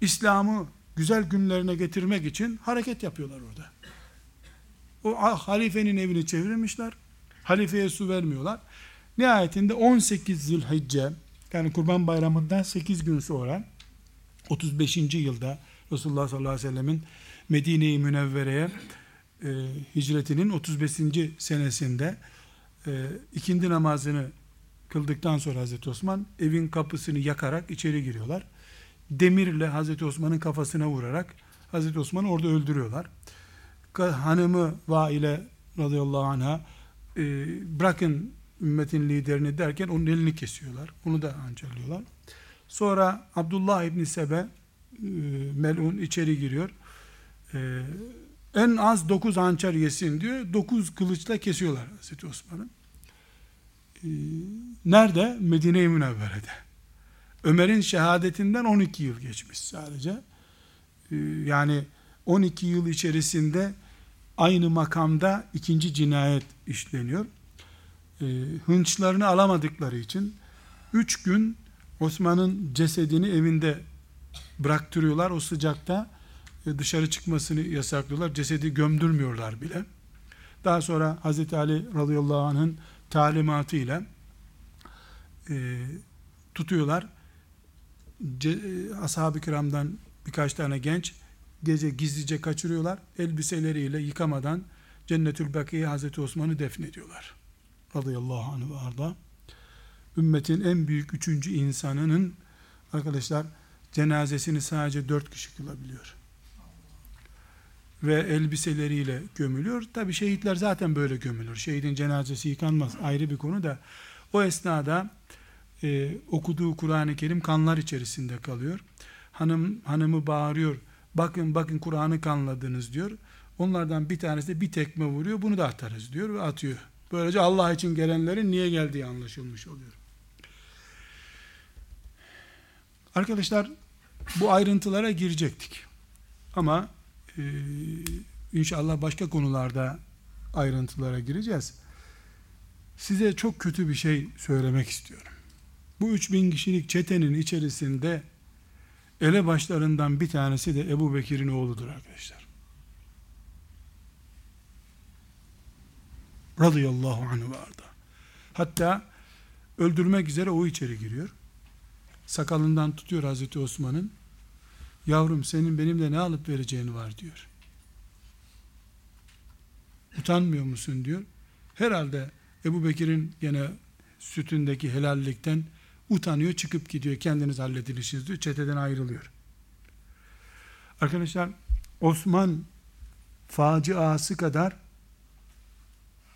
İslam'ı güzel günlerine getirmek için hareket yapıyorlar orada. O halifenin evini çevirmişler. Halifeye su vermiyorlar. Nihayetinde 18 Zülhicce yani Kurban Bayramı'ndan 8 gün sonra 35. yılda Resulullah sallallahu aleyhi ve sellemin Medine-i Münevvere'ye e, hicretinin 35. senesinde e, ikindi namazını kıldıktan sonra Hazreti Osman evin kapısını yakarak içeri giriyorlar. Demirle Hazreti Osman'ın kafasına vurarak Hazreti Osman'ı orada öldürüyorlar. Hanımı Vaile radıyallahu anh'a e, bırakın ümmetin liderini derken onun elini kesiyorlar. Onu da hançerliyorlar. Sonra Abdullah İbni Sebe e, melun içeri giriyor. E, en az dokuz hançer yesin diyor. Dokuz kılıçla kesiyorlar Hazreti Osman'ı. Ee, nerede? Medine-i Münevvere'de. Ömer'in şehadetinden 12 yıl geçmiş sadece. Ee, yani 12 yıl içerisinde aynı makamda ikinci cinayet işleniyor. Ee, hınçlarını alamadıkları için 3 gün Osman'ın cesedini evinde bıraktırıyorlar o sıcakta e, dışarı çıkmasını yasaklıyorlar. Cesedi gömdürmüyorlar bile. Daha sonra Hz. Ali radıyallahu anh'ın talimatıyla e, tutuyorlar. Ce, e, ashab-ı kiramdan birkaç tane genç gece gizlice kaçırıyorlar. Elbiseleriyle yıkamadan Cennetül Bakiye Hazreti Osman'ı defnediyorlar. Radıyallahu anh arda. Ümmetin en büyük üçüncü insanının arkadaşlar cenazesini sadece dört kişi kılabiliyor. Ve elbiseleriyle gömülüyor. Tabi şehitler zaten böyle gömülür. Şehidin cenazesi yıkanmaz ayrı bir konu da. O esnada e, okuduğu Kur'an-ı Kerim kanlar içerisinde kalıyor. Hanım hanımı bağırıyor. Bakın bakın Kur'an'ı kanladınız diyor. Onlardan bir tanesi de bir tekme vuruyor. Bunu da atarız diyor ve atıyor. Böylece Allah için gelenlerin niye geldiği anlaşılmış oluyor. Arkadaşlar bu ayrıntılara girecektik. Ama e, inşallah başka konularda ayrıntılara gireceğiz. Size çok kötü bir şey söylemek istiyorum. Bu 3000 kişilik çetenin içerisinde elebaşlarından bir tanesi de Ebu Bekir'in oğludur arkadaşlar. Radıyallahu anh vardı. Hatta öldürmek üzere o içeri giriyor. Sakalından tutuyor Hazreti Osman'ın. Yavrum senin benimle ne alıp vereceğin var diyor. Utanmıyor musun diyor. Herhalde Ebu Bekir'in gene sütündeki helallikten utanıyor çıkıp gidiyor. Kendiniz halledin işiniz diyor. Çeteden ayrılıyor. Arkadaşlar Osman faciası kadar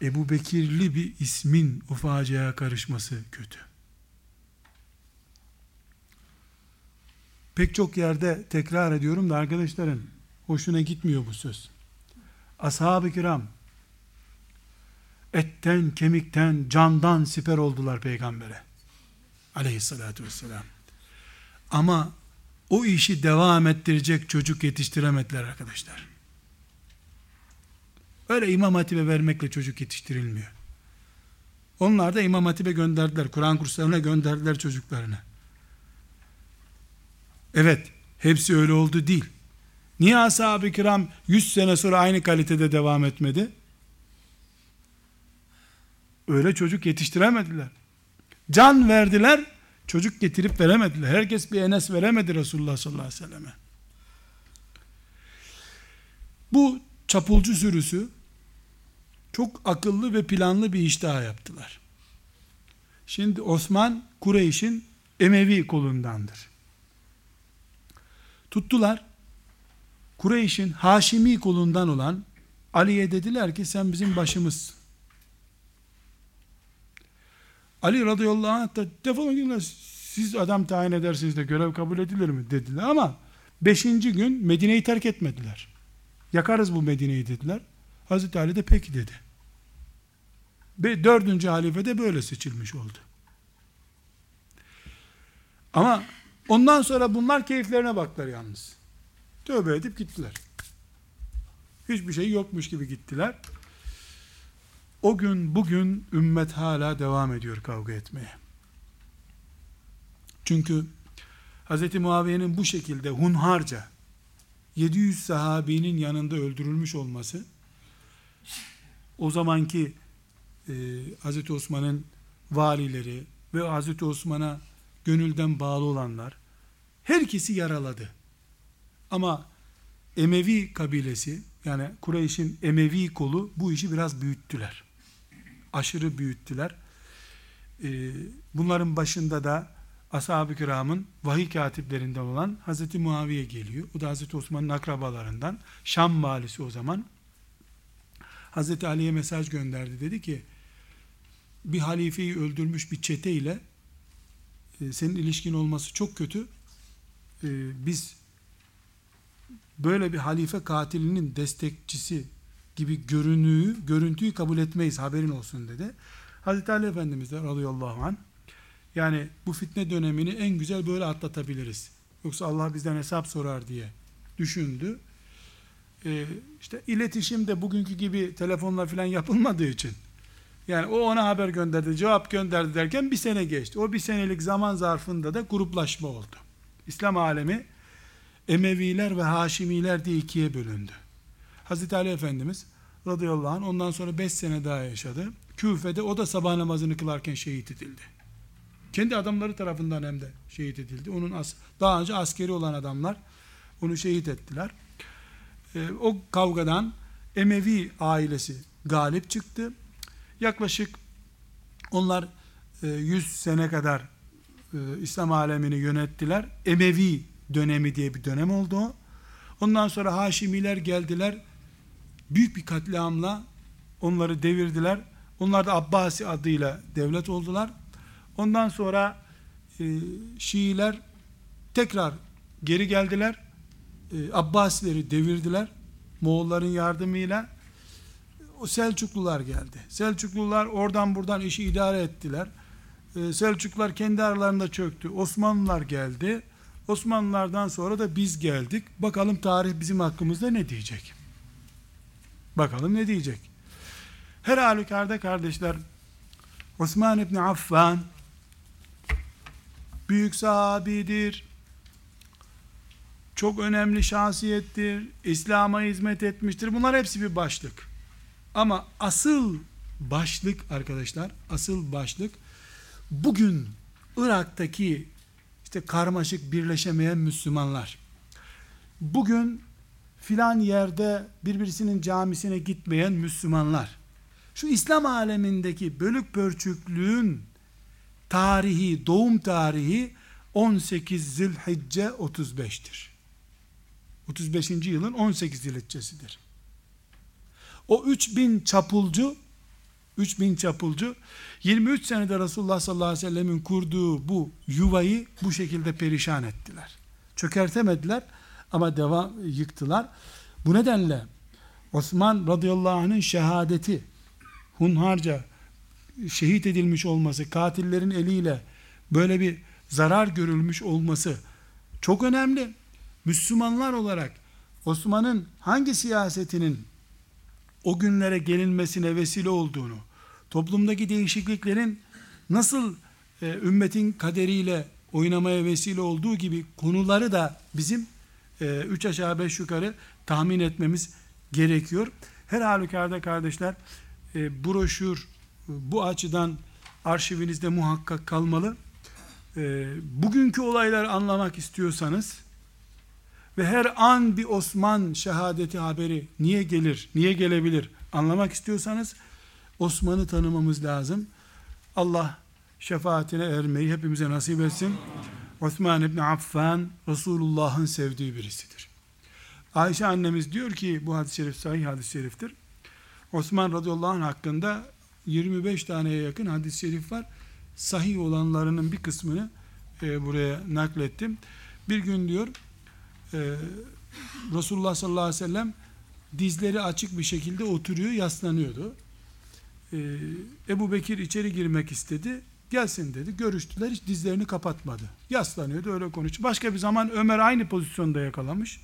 Ebu Bekirli bir ismin o faciaya karışması kötü. Pek çok yerde tekrar ediyorum da arkadaşların hoşuna gitmiyor bu söz. Ashab-ı kiram etten, kemikten, candan siper oldular peygambere. Aleyhissalatü vesselam. Ama o işi devam ettirecek çocuk yetiştiremediler arkadaşlar. Öyle imam hatibe vermekle çocuk yetiştirilmiyor. Onlar da imam hatibe gönderdiler. Kur'an kurslarına gönderdiler çocuklarını. Evet, hepsi öyle oldu değil. Niye ashab-ı kiram 100 sene sonra aynı kalitede devam etmedi? Öyle çocuk yetiştiremediler. Can verdiler, çocuk getirip veremediler. Herkes bir enes veremedi Resulullah sallallahu aleyhi ve selleme. Bu çapulcu sürüsü çok akıllı ve planlı bir iş daha yaptılar. Şimdi Osman Kureyş'in Emevi kolundandır. Tuttular. Kureyş'in Haşimi kolundan olan Ali'ye dediler ki sen bizim başımızsın. Ali radıyallahu anh da defolun gidin siz adam tayin edersiniz de görev kabul edilir mi dediler ama beşinci gün Medine'yi terk etmediler. Yakarız bu Medine'yi dediler. Hazreti Ali de peki dedi. Ve dördüncü halife de böyle seçilmiş oldu. Ama ondan sonra bunlar keyiflerine baktılar yalnız. Tövbe edip gittiler. Hiçbir şey yokmuş gibi gittiler. O gün bugün ümmet hala devam ediyor kavga etmeye. Çünkü Hz. Muaviye'nin bu şekilde hunharca 700 sahabinin yanında öldürülmüş olması o zamanki e, Hz. Osman'ın valileri ve Hz. Osman'a gönülden bağlı olanlar herkesi yaraladı. Ama Emevi kabilesi yani Kureyş'in Emevi kolu bu işi biraz büyüttüler. Aşırı büyüttüler. Ee, bunların başında da ashab-ı kiramın vahiy katiplerinden olan Hazreti Muaviye geliyor. O da Hazreti Osman'ın akrabalarından. Şam valisi o zaman. Hazreti Ali'ye mesaj gönderdi. Dedi ki bir halifeyi öldürmüş bir çete ile e, senin ilişkin olması çok kötü. E, biz böyle bir halife katilinin destekçisi gibi görünüğü, görüntüyü kabul etmeyiz haberin olsun dedi. Hazreti Ali Efendimiz de radıyallahu anh yani bu fitne dönemini en güzel böyle atlatabiliriz. Yoksa Allah bizden hesap sorar diye düşündü. Ee, işte iletişim de bugünkü gibi telefonla falan yapılmadığı için yani o ona haber gönderdi, cevap gönderdi derken bir sene geçti. O bir senelik zaman zarfında da gruplaşma oldu. İslam alemi Emeviler ve Haşimiler diye ikiye bölündü. Hazreti Ali Efendimiz radıyallahu anh ondan sonra beş sene daha yaşadı. Küfe'de o da sabah namazını kılarken şehit edildi. Kendi adamları tarafından hem de şehit edildi. Onun as daha önce askeri olan adamlar onu şehit ettiler. Ee, o kavgadan Emevi ailesi galip çıktı. Yaklaşık onlar e, 100 sene kadar e, İslam alemini yönettiler. Emevi dönemi diye bir dönem oldu o. Ondan sonra Haşimiler geldiler. Büyük bir katliamla onları devirdiler. Onlar da Abbasi adıyla devlet oldular. Ondan sonra e, Şiiler tekrar geri geldiler. E, Abbasileri devirdiler. Moğolların yardımıyla o Selçuklular geldi. Selçuklular oradan buradan işi idare ettiler. Ee, Selçuklular kendi aralarında çöktü. Osmanlılar geldi. Osmanlılardan sonra da biz geldik. Bakalım tarih bizim hakkımızda ne diyecek? Bakalım ne diyecek? Her halükarda kardeşler Osman İbni Affan büyük sahabidir. Çok önemli şahsiyettir. İslam'a hizmet etmiştir. Bunlar hepsi bir başlık. Ama asıl başlık arkadaşlar, asıl başlık bugün Irak'taki işte karmaşık birleşemeyen Müslümanlar. Bugün filan yerde birbirisinin camisine gitmeyen Müslümanlar. Şu İslam alemindeki bölük pörçüklüğün tarihi, doğum tarihi 18 Zilhicce 35'tir. 35. yılın 18 Zilhiccesidir. O 3000 çapulcu 3000 çapulcu 23 senede Resulullah sallallahu aleyhi ve sellemin kurduğu bu yuvayı bu şekilde perişan ettiler. Çökertemediler ama devam yıktılar. Bu nedenle Osman radıyallahu anh'ın şehadeti hunharca şehit edilmiş olması, katillerin eliyle böyle bir zarar görülmüş olması çok önemli. Müslümanlar olarak Osman'ın hangi siyasetinin o günlere gelinmesine vesile olduğunu, toplumdaki değişikliklerin nasıl e, ümmetin kaderiyle oynamaya vesile olduğu gibi konuları da bizim e, üç aşağı beş yukarı tahmin etmemiz gerekiyor. Her halükarda kardeşler e, broşür bu açıdan arşivinizde muhakkak kalmalı. E, bugünkü olayları anlamak istiyorsanız ve her an bir Osman şehadeti haberi niye gelir, niye gelebilir anlamak istiyorsanız Osman'ı tanımamız lazım. Allah şefaatine ermeyi hepimize nasip etsin. Osman İbni Affan Resulullah'ın sevdiği birisidir. Ayşe annemiz diyor ki bu hadis-i şerif sahih hadis-i şeriftir. Osman radıyallahu anh hakkında 25 taneye yakın hadis-i şerif var. Sahih olanlarının bir kısmını e, buraya naklettim. Bir gün diyor e, Resulullah sallallahu aleyhi ve sellem dizleri açık bir şekilde oturuyor, yaslanıyordu. Ee, Ebu Bekir içeri girmek istedi. Gelsin dedi. Görüştüler. Hiç dizlerini kapatmadı. Yaslanıyordu öyle konuştu. Başka bir zaman Ömer aynı pozisyonda yakalamış.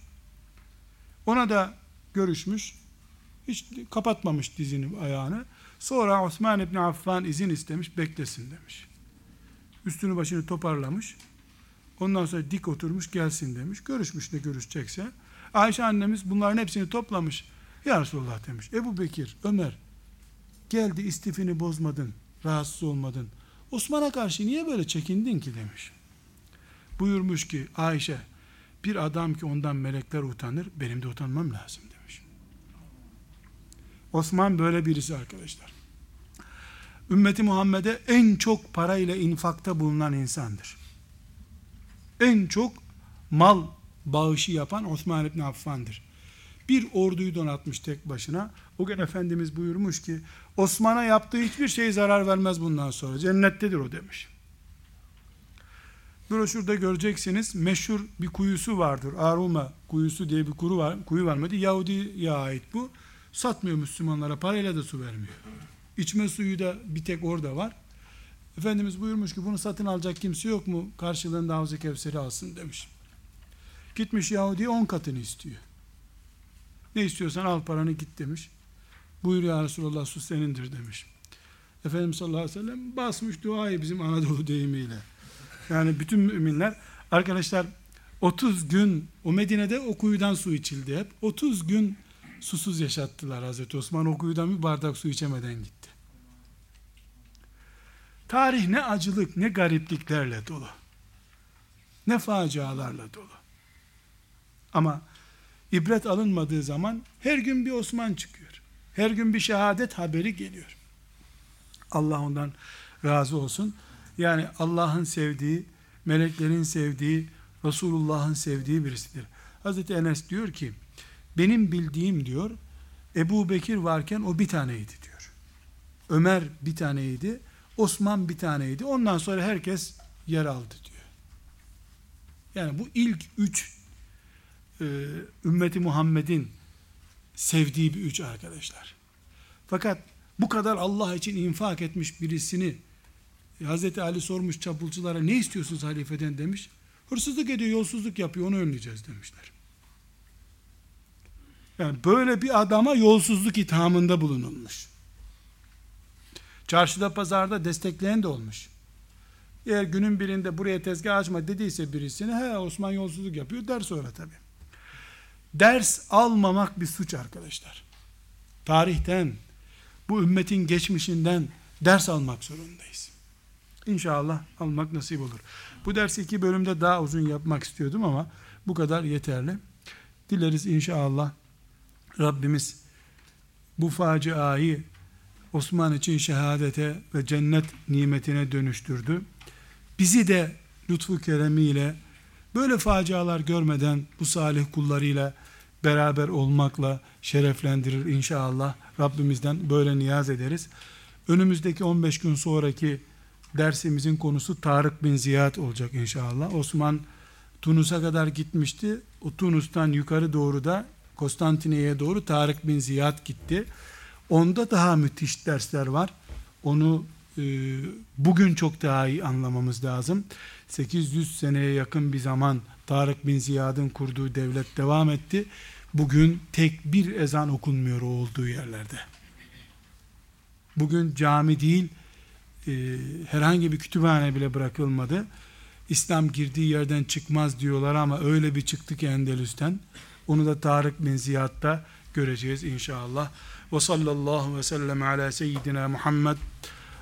Ona da görüşmüş. Hiç kapatmamış dizini ayağını. Sonra Osman İbni Affan izin istemiş. Beklesin demiş. Üstünü başını toparlamış. Ondan sonra dik oturmuş gelsin demiş. Görüşmüş ne görüşecekse. Ayşe annemiz bunların hepsini toplamış. Ya Resulullah demiş. Ebu Bekir, Ömer geldi istifini bozmadın, rahatsız olmadın. Osman'a karşı niye böyle çekindin ki demiş. Buyurmuş ki Ayşe bir adam ki ondan melekler utanır benim de utanmam lazım demiş. Osman böyle birisi arkadaşlar. Ümmeti Muhammed'e en çok parayla infakta bulunan insandır. En çok mal bağışı yapan Osman İbni Affan'dır. Bir orduyu donatmış tek başına. O gün Efendimiz buyurmuş ki Osman'a yaptığı hiçbir şey zarar vermez bundan sonra. Cennettedir o demiş. Broşürde göreceksiniz meşhur bir kuyusu vardır. Aruma kuyusu diye bir kuru var, kuyu var mıydı? Yahudi'ye ait bu. Satmıyor Müslümanlara. Parayla da su vermiyor. İçme suyu da bir tek orada var. Efendimiz buyurmuş ki bunu satın alacak kimse yok mu? Karşılığında Havz-ı Kevser'i alsın demiş. Gitmiş Yahudi on katını istiyor. Ne istiyorsan al paranı git demiş. Buyur ya Resulallah su senindir demiş. Efendimiz sallallahu aleyhi ve sellem basmış duayı bizim Anadolu deyimiyle. Yani bütün müminler arkadaşlar 30 gün o Medine'de o kuyudan su içildi hep. 30 gün susuz yaşattılar Hazreti Osman o kuyudan bir bardak su içemeden gitti. Tarih ne acılık ne garipliklerle dolu. Ne facialarla dolu. Ama ibret alınmadığı zaman her gün bir Osman çıkıyor. Her gün bir şehadet haberi geliyor. Allah ondan razı olsun. Yani Allah'ın sevdiği, meleklerin sevdiği, Resulullah'ın sevdiği birisidir. Hazreti Enes diyor ki benim bildiğim diyor Ebu Bekir varken o bir taneydi diyor. Ömer bir taneydi. Osman bir taneydi. Ondan sonra herkes yer aldı diyor. Yani bu ilk üç e, ümmeti Muhammed'in sevdiği bir üç arkadaşlar. Fakat bu kadar Allah için infak etmiş birisini Hazreti Ali sormuş çapulculara ne istiyorsunuz halifeden demiş. Hırsızlık ediyor, yolsuzluk yapıyor, onu önleyeceğiz demişler. Yani böyle bir adama yolsuzluk ithamında bulunulmuş. Çarşıda pazarda destekleyen de olmuş. Eğer günün birinde buraya tezgah açma dediyse birisine he Osman yolsuzluk yapıyor der sonra tabi. Ders almamak bir suç arkadaşlar. Tarihten, bu ümmetin geçmişinden ders almak zorundayız. İnşallah almak nasip olur. Bu dersi iki bölümde daha uzun yapmak istiyordum ama bu kadar yeterli. Dileriz inşallah Rabbimiz bu faciayı Osman için şehadete ve cennet nimetine dönüştürdü. Bizi de lütfu keremiyle böyle facialar görmeden bu salih kullarıyla beraber olmakla şereflendirir inşallah. Rabbimizden böyle niyaz ederiz. Önümüzdeki 15 gün sonraki dersimizin konusu Tarık bin Ziyad olacak inşallah. Osman Tunus'a kadar gitmişti. O Tunus'tan yukarı doğru da Konstantine'ye doğru Tarık bin Ziyad gitti. Onda daha müthiş dersler var. Onu e, bugün çok daha iyi anlamamız lazım. 800 seneye yakın bir zaman Tarık bin Ziyad'ın kurduğu devlet devam etti. Bugün tek bir ezan okunmuyor olduğu yerlerde. Bugün cami değil, e, herhangi bir kütüphane bile bırakılmadı. İslam girdiği yerden çıkmaz diyorlar ama öyle bir çıktı ki Endülüs'ten. Onu da Tarık bin Ziyad'da göreceğiz inşallah. Ve sallallahu ve sellem ala seyyidina Muhammed